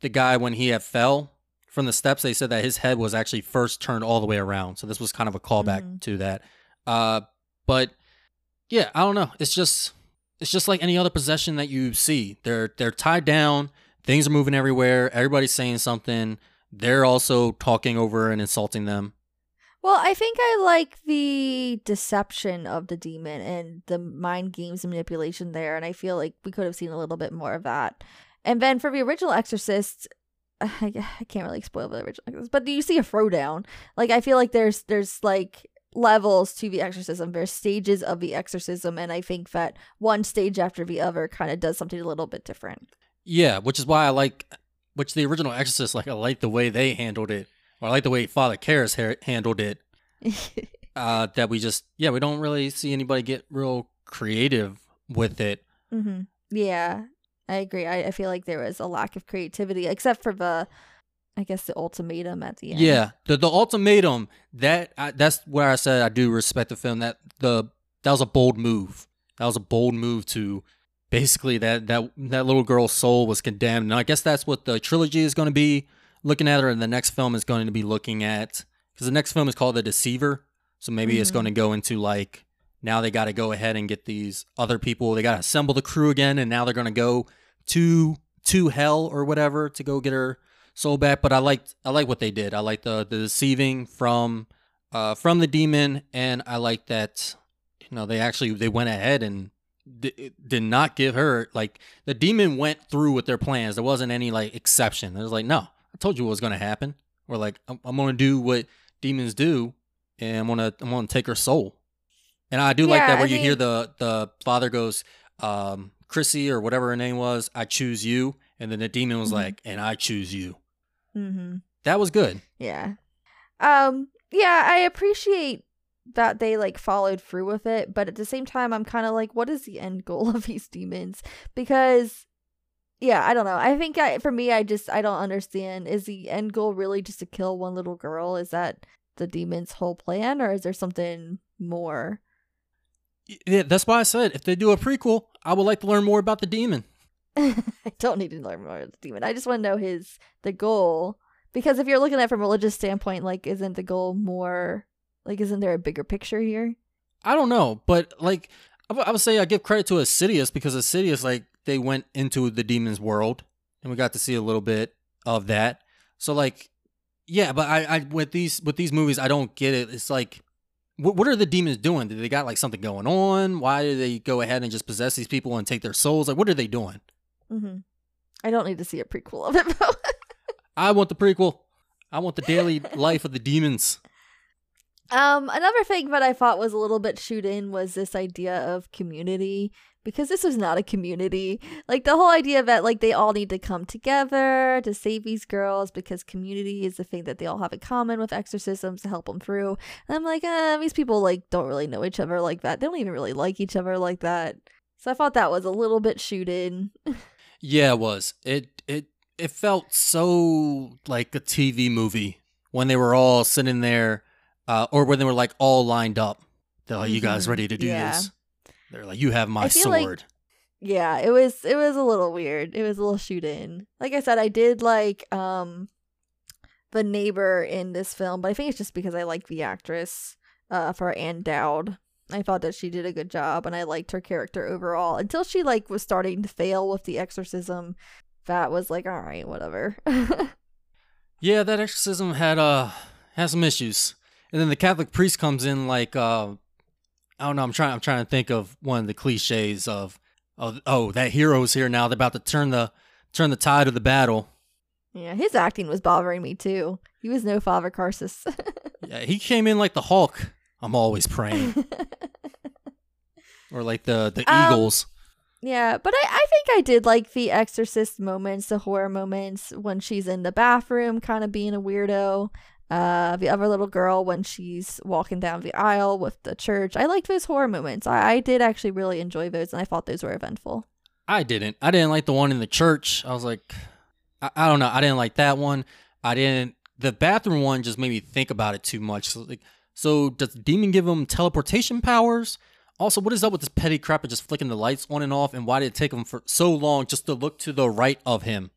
the guy, when he had fell from the steps, they said that his head was actually first turned all the way around. So this was kind of a callback Mhm. to that. Uh, but yeah, I don't know. It's just it's just like any other possession that you see. They're they're tied down. Things are moving everywhere. Everybody's saying something. They're also talking over and insulting them. Well, I think I like the deception of the demon and the mind games manipulation there, and I feel like we could have seen a little bit more of that. And then for the original Exorcist, I, I can't really spoil the original Exorcist, but you see a throwdown. Like I feel like there's there's like levels to the exorcism. There's stages of the exorcism, and I think that one stage after the other kind of does something a little bit different. Yeah, which is why I like, which the original Exorcist, like I like the way they handled it, or I like the way Father Karras ha- handled it. Uh, that we just, yeah, we don't really see anybody get real creative with it. hmm Yeah, I agree. I, I feel like there was a lack of creativity, except for the, I guess, the ultimatum at the end. Yeah, the the ultimatum that I, that's where I said I do respect the film. That the that was a bold move. That was a bold move to basically that that that little girl's soul was condemned. And I guess that's what the trilogy is going to be looking at, her, or the next film is going to be looking at because the next film is called The Deceiver. So maybe it's Mhm. going to go into like now they got to go ahead and get these other people. They got to assemble the crew again, and now they're going to go to to hell or whatever to go get her soul back. But I liked I like what they did. I like the the deceiving from uh from the demon, and I like that you know they actually they went ahead and d- did not give her like the demon went through with their plans. There wasn't any like exception. It was like no, I told you what was going to happen. Or like I'm, I'm going to do what demons do, and I'm gonna I'm gonna take her soul. And I do like that where I you hear the the father goes, um, Chrissy or whatever her name was, I choose you, and then the demon was Mhm. like, and I choose you. Mm-hmm. That was good. Yeah. Um. Yeah, I appreciate that they like followed through with it, but at the same time, I'm kind of like, what is the end goal of these demons? Because, yeah, I don't know. I think I, for me, I just I don't understand. Is the end goal really just to kill one little girl? Is that the demon's whole plan, or is there something more? Yeah, that's why I said if they do a prequel, I would like to learn more about the demon. I don't need to learn more of the demon. I just want to know his the goal. Because if you're looking at it from a religious standpoint, like, isn't the goal more like, isn't there a bigger picture here? I don't know, but like I would- I would say I give credit to Insidious because Insidious like they went into the demon's world and we got to see a little bit of that. So like, yeah, but I, I with these with these movies I don't get it. It's like, what, what are the demons doing? Do they got like something going on? Why do they go ahead and just possess these people and take their souls? Like, what are they doing? Mm-hmm. I don't need to see a prequel of it though. I want the prequel. I want the daily life of the demons. Um, another thing that I thought was a little bit shoot in was this idea of community because this was not a community. Like the whole idea that like they all need to come together to save these girls because community is the thing that they all have in common with exorcisms to help them through. And I'm like, uh, these people like don't really know each other like that. They don't even really like each other like that. So I thought that was a little bit shoot in. Yeah, it was. It it it felt so like a TV movie when they were all sitting there, uh, or when they were like all lined up. They're like, "You guys Mhm. ready to do Yeah. this?" They're like, "You have my I feel like- sword." yeah it was it was a little weird it was a little shoot in like i said i did like um the neighbor in this film but i think it's just because i like the actress uh for ann dowd i thought that she did a good job and i liked her character overall until she like was starting to fail with the exorcism that was like all right whatever Yeah, that exorcism had uh had some issues, and then the Catholic priest comes in like uh I don't know. I'm trying. I'm trying to think of one of the cliches of of oh that hero's here now. They're about to turn the turn the tide of the battle. yeah his acting was bothering me too he was no father karras Yeah, he came in like the Hulk. I'm always praying, or like the the Um, Eagles. Yeah, but I, I think I did like the exorcist moments, the horror moments when she's in the bathroom kind of being a weirdo. Uh the other little girl when she's walking down the aisle with the church. I like those horror moments. I, I did actually really enjoy those and I thought those were eventful. I didn't. I didn't like the one in the church. I was like, I, I don't know. I didn't like that one. I didn't. The bathroom one just made me think about it too much. So, like, so does the demon give him teleportation powers? Also, what is up with this petty crap of just flicking the lights on and off? And why did it take him for so long just to look to the right of him?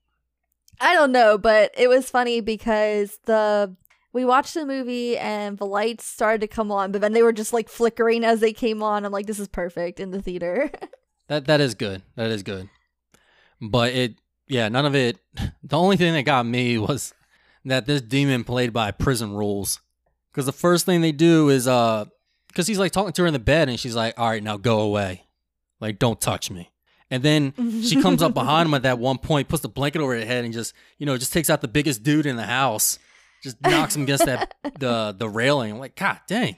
I don't know, but it was funny because the we watched the movie and the lights started to come on, but then they were just like flickering as they came on. I'm like, this is perfect in the theater. That that is good. That is good. But it, yeah, none of it. The only thing that got me was that this demon played by prison rules. Because the first thing they do is, uh, because he's like talking to her in the bed, and she's like, "All right, now go away, like don't touch me." And then she comes up behind him at that one point, puts the blanket over her head, and just you know just takes out the biggest dude in the house, just knocks him against that the the railing. I'm like, God dang,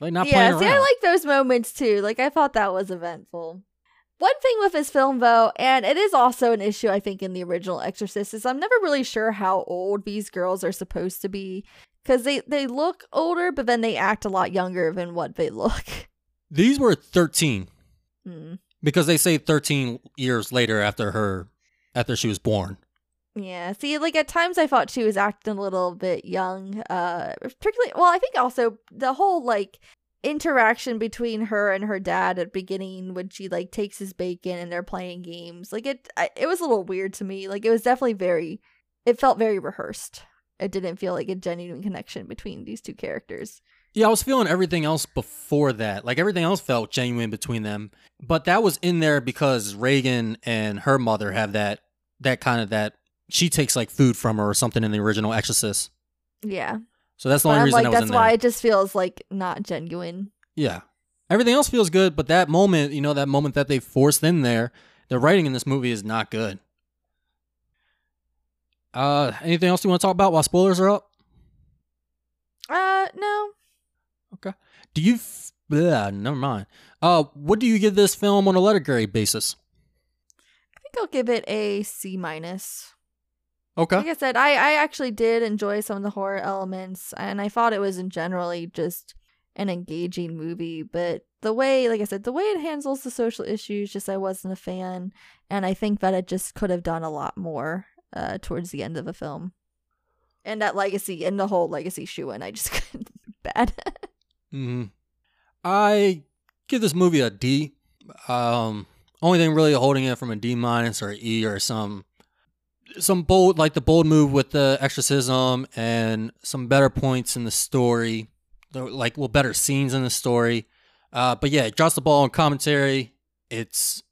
like not yeah, playing see, around. I like those moments too. Like, I thought that was eventful. One thing with this film, though, and it is also an issue, I think, in the original Exorcist, is I'm never really sure how old these girls are supposed to be. Because they, they look older, but then they act a lot younger than what they look. These were 13. Hmm. because they say 13 years later after her after she was born Yeah. See, like at times I thought she was acting a little bit young. Uh particularly well, I think also the whole like interaction between her and her dad at beginning when she like takes his bacon and they're playing games. Like it I, it was a little weird to me. Like it was definitely very it felt very rehearsed. It didn't feel like a genuine connection between these two characters. yeah i was feeling everything else before that like everything else felt genuine between them but that was in there because regan and her mother have that that kind of that she takes like food from her or something in the original exorcist Yeah. so that's the But only I'm reason like that was that's why there it just feels like not genuine. yeah everything else feels good but that moment you know that moment that they forced in there the writing in this movie is not good uh anything else you want to talk about while spoilers are up Uh no. Okay. Do you? F- bleh, never mind. Uh, what do you give this film on a letter grade basis? I think I'll give it a C minus. Okay. Like I said, I, I actually did enjoy some of the horror elements, and I thought it was in generally just an engaging movie. But the way, like I said, the way it handles the social issues, just I wasn't a fan, and I think that it just could have done a lot more uh, towards the end of the film. And that legacy and the whole legacy shoe in, I just couldn't bad. hmm I give this movie a D. Um, only thing really holding it from a D minus or E or some some bold like the bold move with the exorcism and some better points in the story, like well better scenes in the story. Uh, but yeah, it drops the ball on commentary. It's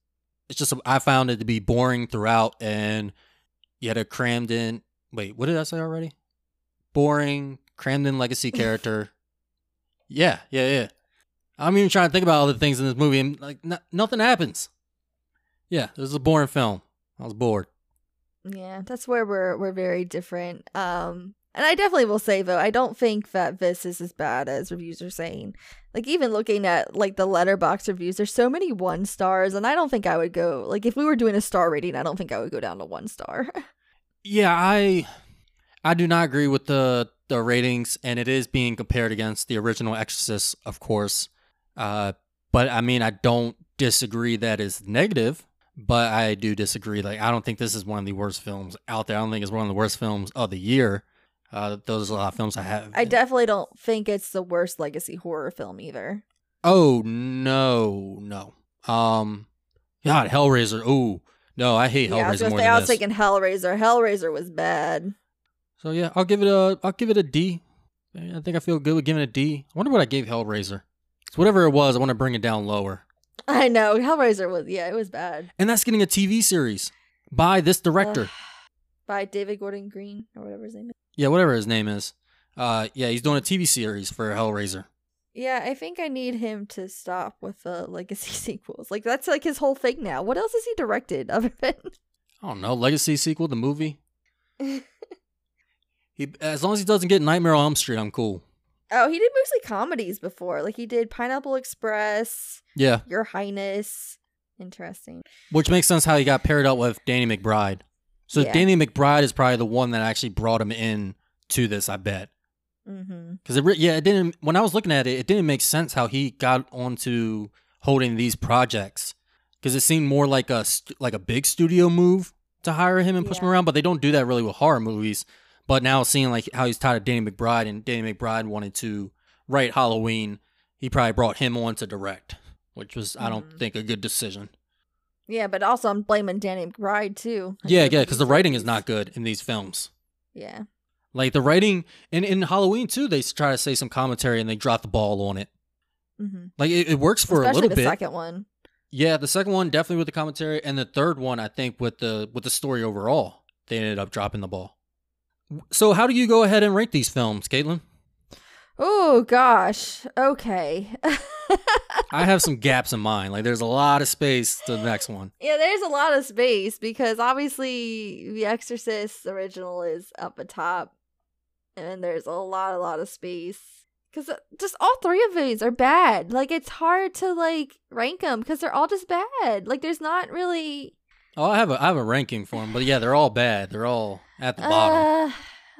it's just I found it to be boring throughout, and you had a crammed in. Wait, what did I say already? Boring, crammed in legacy character. Yeah, yeah, yeah. I'm even trying to think about all the things in this movie, and like n- nothing happens. Yeah, this is a boring film. I was bored. Yeah, that's where we're we're very different. Um And I definitely will say though, I don't think that this is as bad as reviews are saying. Like even looking at like the Letterboxd reviews, there's so many one stars, and I don't think I would go like if we were doing a star rating, I don't think I would go down to one star. Yeah, I I do not agree with the the ratings, and it is being compared against the original Exorcist, of course. Uh, but I mean, I don't disagree that is negative, but I do disagree. Like, I don't think this is one of the worst films out there. I don't think it's one of the worst films of the year. Uh, those are a lot of films I have. I definitely don't think it's the worst legacy horror film either. Oh no, no. Um, God, Hellraiser. Ooh, no, I hate Hellraiser yeah, I was, more say, than I was this. thinking Hellraiser. Hellraiser was bad. So yeah, I'll give it a I'll give it a D. I think I feel good with giving it a D. I wonder what I gave Hellraiser. It's whatever it was, I want to bring it down lower. I know Hellraiser was yeah, it was bad. And that's getting a TV series by this director. Ugh. By David Gordon Green or whatever his name is. yeah, whatever his name is. Uh yeah, he's doing a TV series for Hellraiser. Yeah, I think I need him to stop with the legacy sequels. Like that's like his whole thing now. What else has he directed other than I don't know, Legacy sequel, the movie. He as long as he doesn't get Nightmare on Elm Street, I'm cool. Oh, he did mostly comedies before. Like he did Pineapple Express, Yeah, Your Highness. Interesting. which makes sense how he got paired up with Danny McBride. So Yeah. Danny McBride is probably the one that actually brought him in to this, I bet. Mm-hmm. Because it, re- yeah, it didn't. When I was looking at it, it didn't make sense how he got onto holding these projects. Because it seemed more like a st- like a big studio move to hire him and push him around, but they don't do that really with horror movies. But now seeing like how he's tied to Danny McBride and Danny McBride wanted to write Halloween, he probably brought him on to direct, which was I don't Mhm. think a good decision. Yeah, but also I'm blaming Danny McBride too. Like, yeah, yeah, because the writing is not good in these films. Yeah. Like the writing in in Halloween too, they try to say some commentary and they drop the ball on it. Mm-hmm. Like it, it works for Especially a little the bit. second one. Yeah, the second one definitely with the commentary, and the third one I think with the with the story overall, they ended up dropping the ball. So how do you go ahead and rate these films, Caitlyn? Oh gosh. Okay. I have some gaps in mind. Like there's a lot of space to the next one. Yeah, there's a lot of space because obviously The Exorcist original is up the top, and there's a lot, a lot of space. Because uh, just all three of these are bad. Like it's hard to like rank them because they're all just bad. Like there's not really. Oh, I have a I have a ranking for them, but yeah, they're all bad. They're all at the bottom.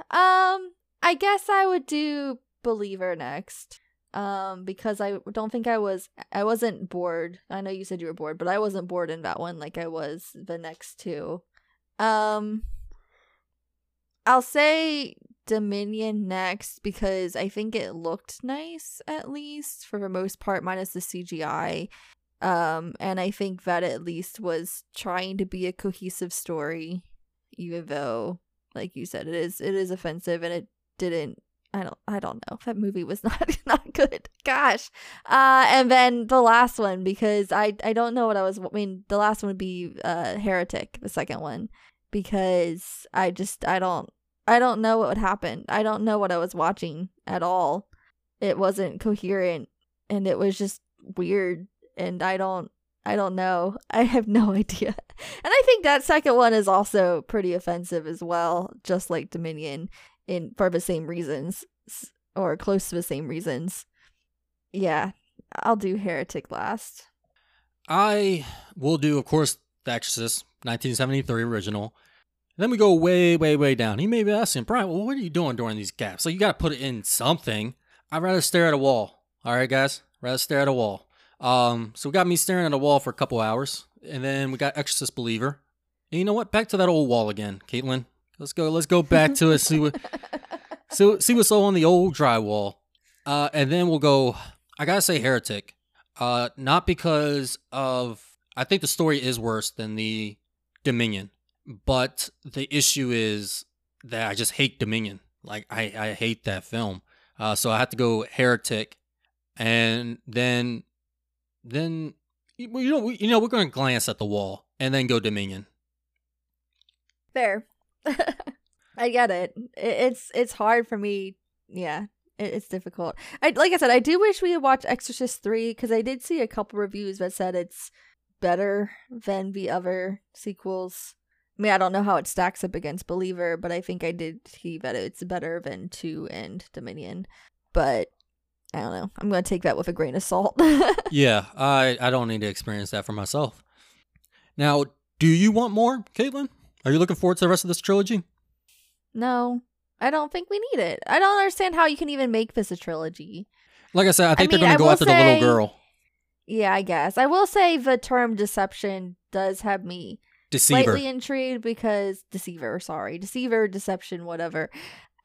Uh, um, I guess I would do Believer next. Um, because I don't think I was. I wasn't bored. I know you said you were bored, but I wasn't bored in that one like I was the next two. Um, I'll say Dominion next because I think it looked nice at least for the most part, minus the CGI. Um, and I think that at least was trying to be a cohesive story, even though, like you said, it is it is offensive and it didn't. I don't I don't know. That movie was not not good. Gosh. Uh, and then the last one because I I don't know what I was. I mean, the last one would be uh Heretic, the second one, because I just I don't I don't know what would happen. I don't know what I was watching at all. It wasn't coherent and it was just weird and I don't I don't know. I have no idea. And I think that second one is also pretty offensive as well, just like Dominion in for the same reasons or close to the same reasons. Yeah, I'll do Heretic last. I will do, of course, The Exorcist, 1973 original. Then we go way, way, way down. He may be asking, Bryant, well, what are you doing during these gaps? So you got to put it in something. I'd rather stare at a wall. All right, guys? Rather stare at a wall. Um, so we got me staring at a wall for a couple hours. And then we got Exorcist Believer. And you know what? Back to that old wall again, Caitlyn. Let's go. Let's go back to it. See what, see, see what's on the old drywall. Uh, and then we'll go. I gotta say, Heretic. Uh, not because of I think the story is worse than the Dominion, but the issue is that I just hate Dominion. Like I, I hate that film. Uh, so I have to go Heretic, and then, then you know, we, you know, we're going to glance at the wall and then go Dominion. Fair. I get it. It's it's hard for me. Yeah, it's difficult. I like I said, I do wish we had watched Exorcist three because I did see a couple reviews that said it's better than the other sequels. I mean, I don't know how it stacks up against Believer, but I think I did see that it's better than 2 and Dominion. But I don't know. I'm going to take that with a grain of salt. yeah, I, I don't need to experience that for myself. Now, do you want more, Caitlyn? Are you looking forward to the rest of this trilogy? No, I don't think we need it. I don't understand how you can even make this a trilogy. Like I said, I think I they're going to go after will the little girl. Yeah, I guess. I will say the term deception does have me Deceiver. slightly intrigued because deceiver, sorry, deceiver, deception, whatever.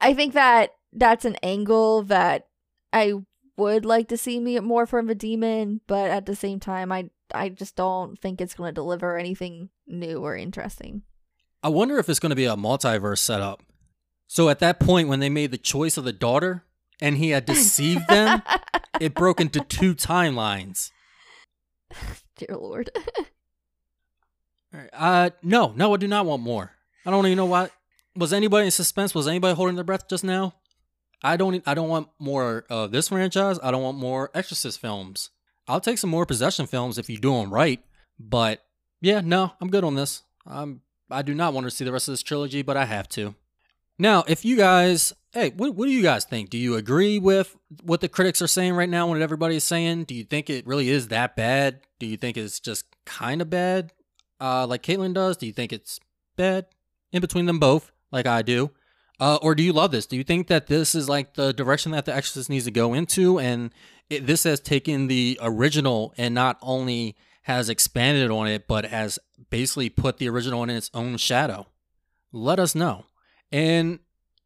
I think that that's an angle that I would like to see me more from the demon, but at the same time, I I just don't think it's going to deliver anything new or interesting. I wonder if it's going to be a multiverse setup. So at that point, when they made the choice of the daughter and he had deceived them, it broke into two timelines. Dear Lord. Right, Uh, no, no, I do not want more. I don't even know why. Was anybody in suspense? Was anybody holding their breath just now? I don't. I don't want more of this franchise. I don't want more Exorcist films. I'll take some more possession films if you do them right. But yeah, no, I'm good on this. I'm. I do not want to see the rest of this trilogy, but I have to. Now, if you guys, hey, what, what do you guys think? Do you agree with what the critics are saying right now? What everybody is saying? Do you think it really is that bad? Do you think it's just kind of bad? uh, like Caitlyn does? Do you think it's bad in between them both, like I do? Uh, or do you love this? Do you think that this is like the direction that The Exorcist needs to go into, and it, this has taken the original and not only has expanded on it, but has basically put the original in its own shadow? Let us know. And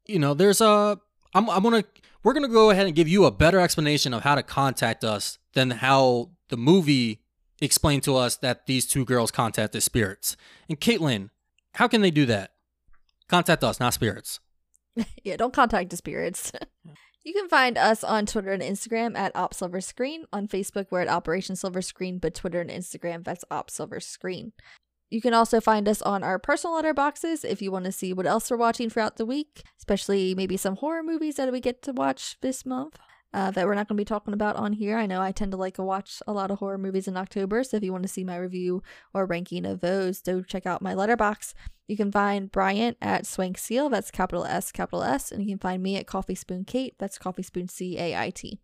you know, there's a I'm I'm gonna we're gonna go ahead and give you a better explanation of how to contact us than how the movie explained to us that these two girls contacted spirits. And Caitlyn, how can they do that? Contact us, not spirits. yeah, don't contact the spirits. you can find us on Twitter and Instagram at Op Silver Screen. On Facebook, we're at Operation Silver Screen, but Twitter and Instagram, that's Op Silver Screen. You can also find us on our personal letter boxes if you want to see what else we're watching throughout the week, especially maybe some horror movies that we get to watch this month. Uh, that we're not going to be talking about on here. I know I tend to like to watch a lot of horror movies in October, so if you want to see my review or ranking of those, do check out my Letterboxd. You can find Bryant at Swank Seal, that's capital S, capital S, and you can find me at Coffee Spoon Kate, that's Coffee Spoon C A I T.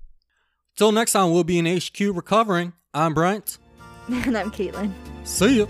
Till next time, we'll be in HQ recovering. I'm Bryant. And I'm Caitlyn. See ya.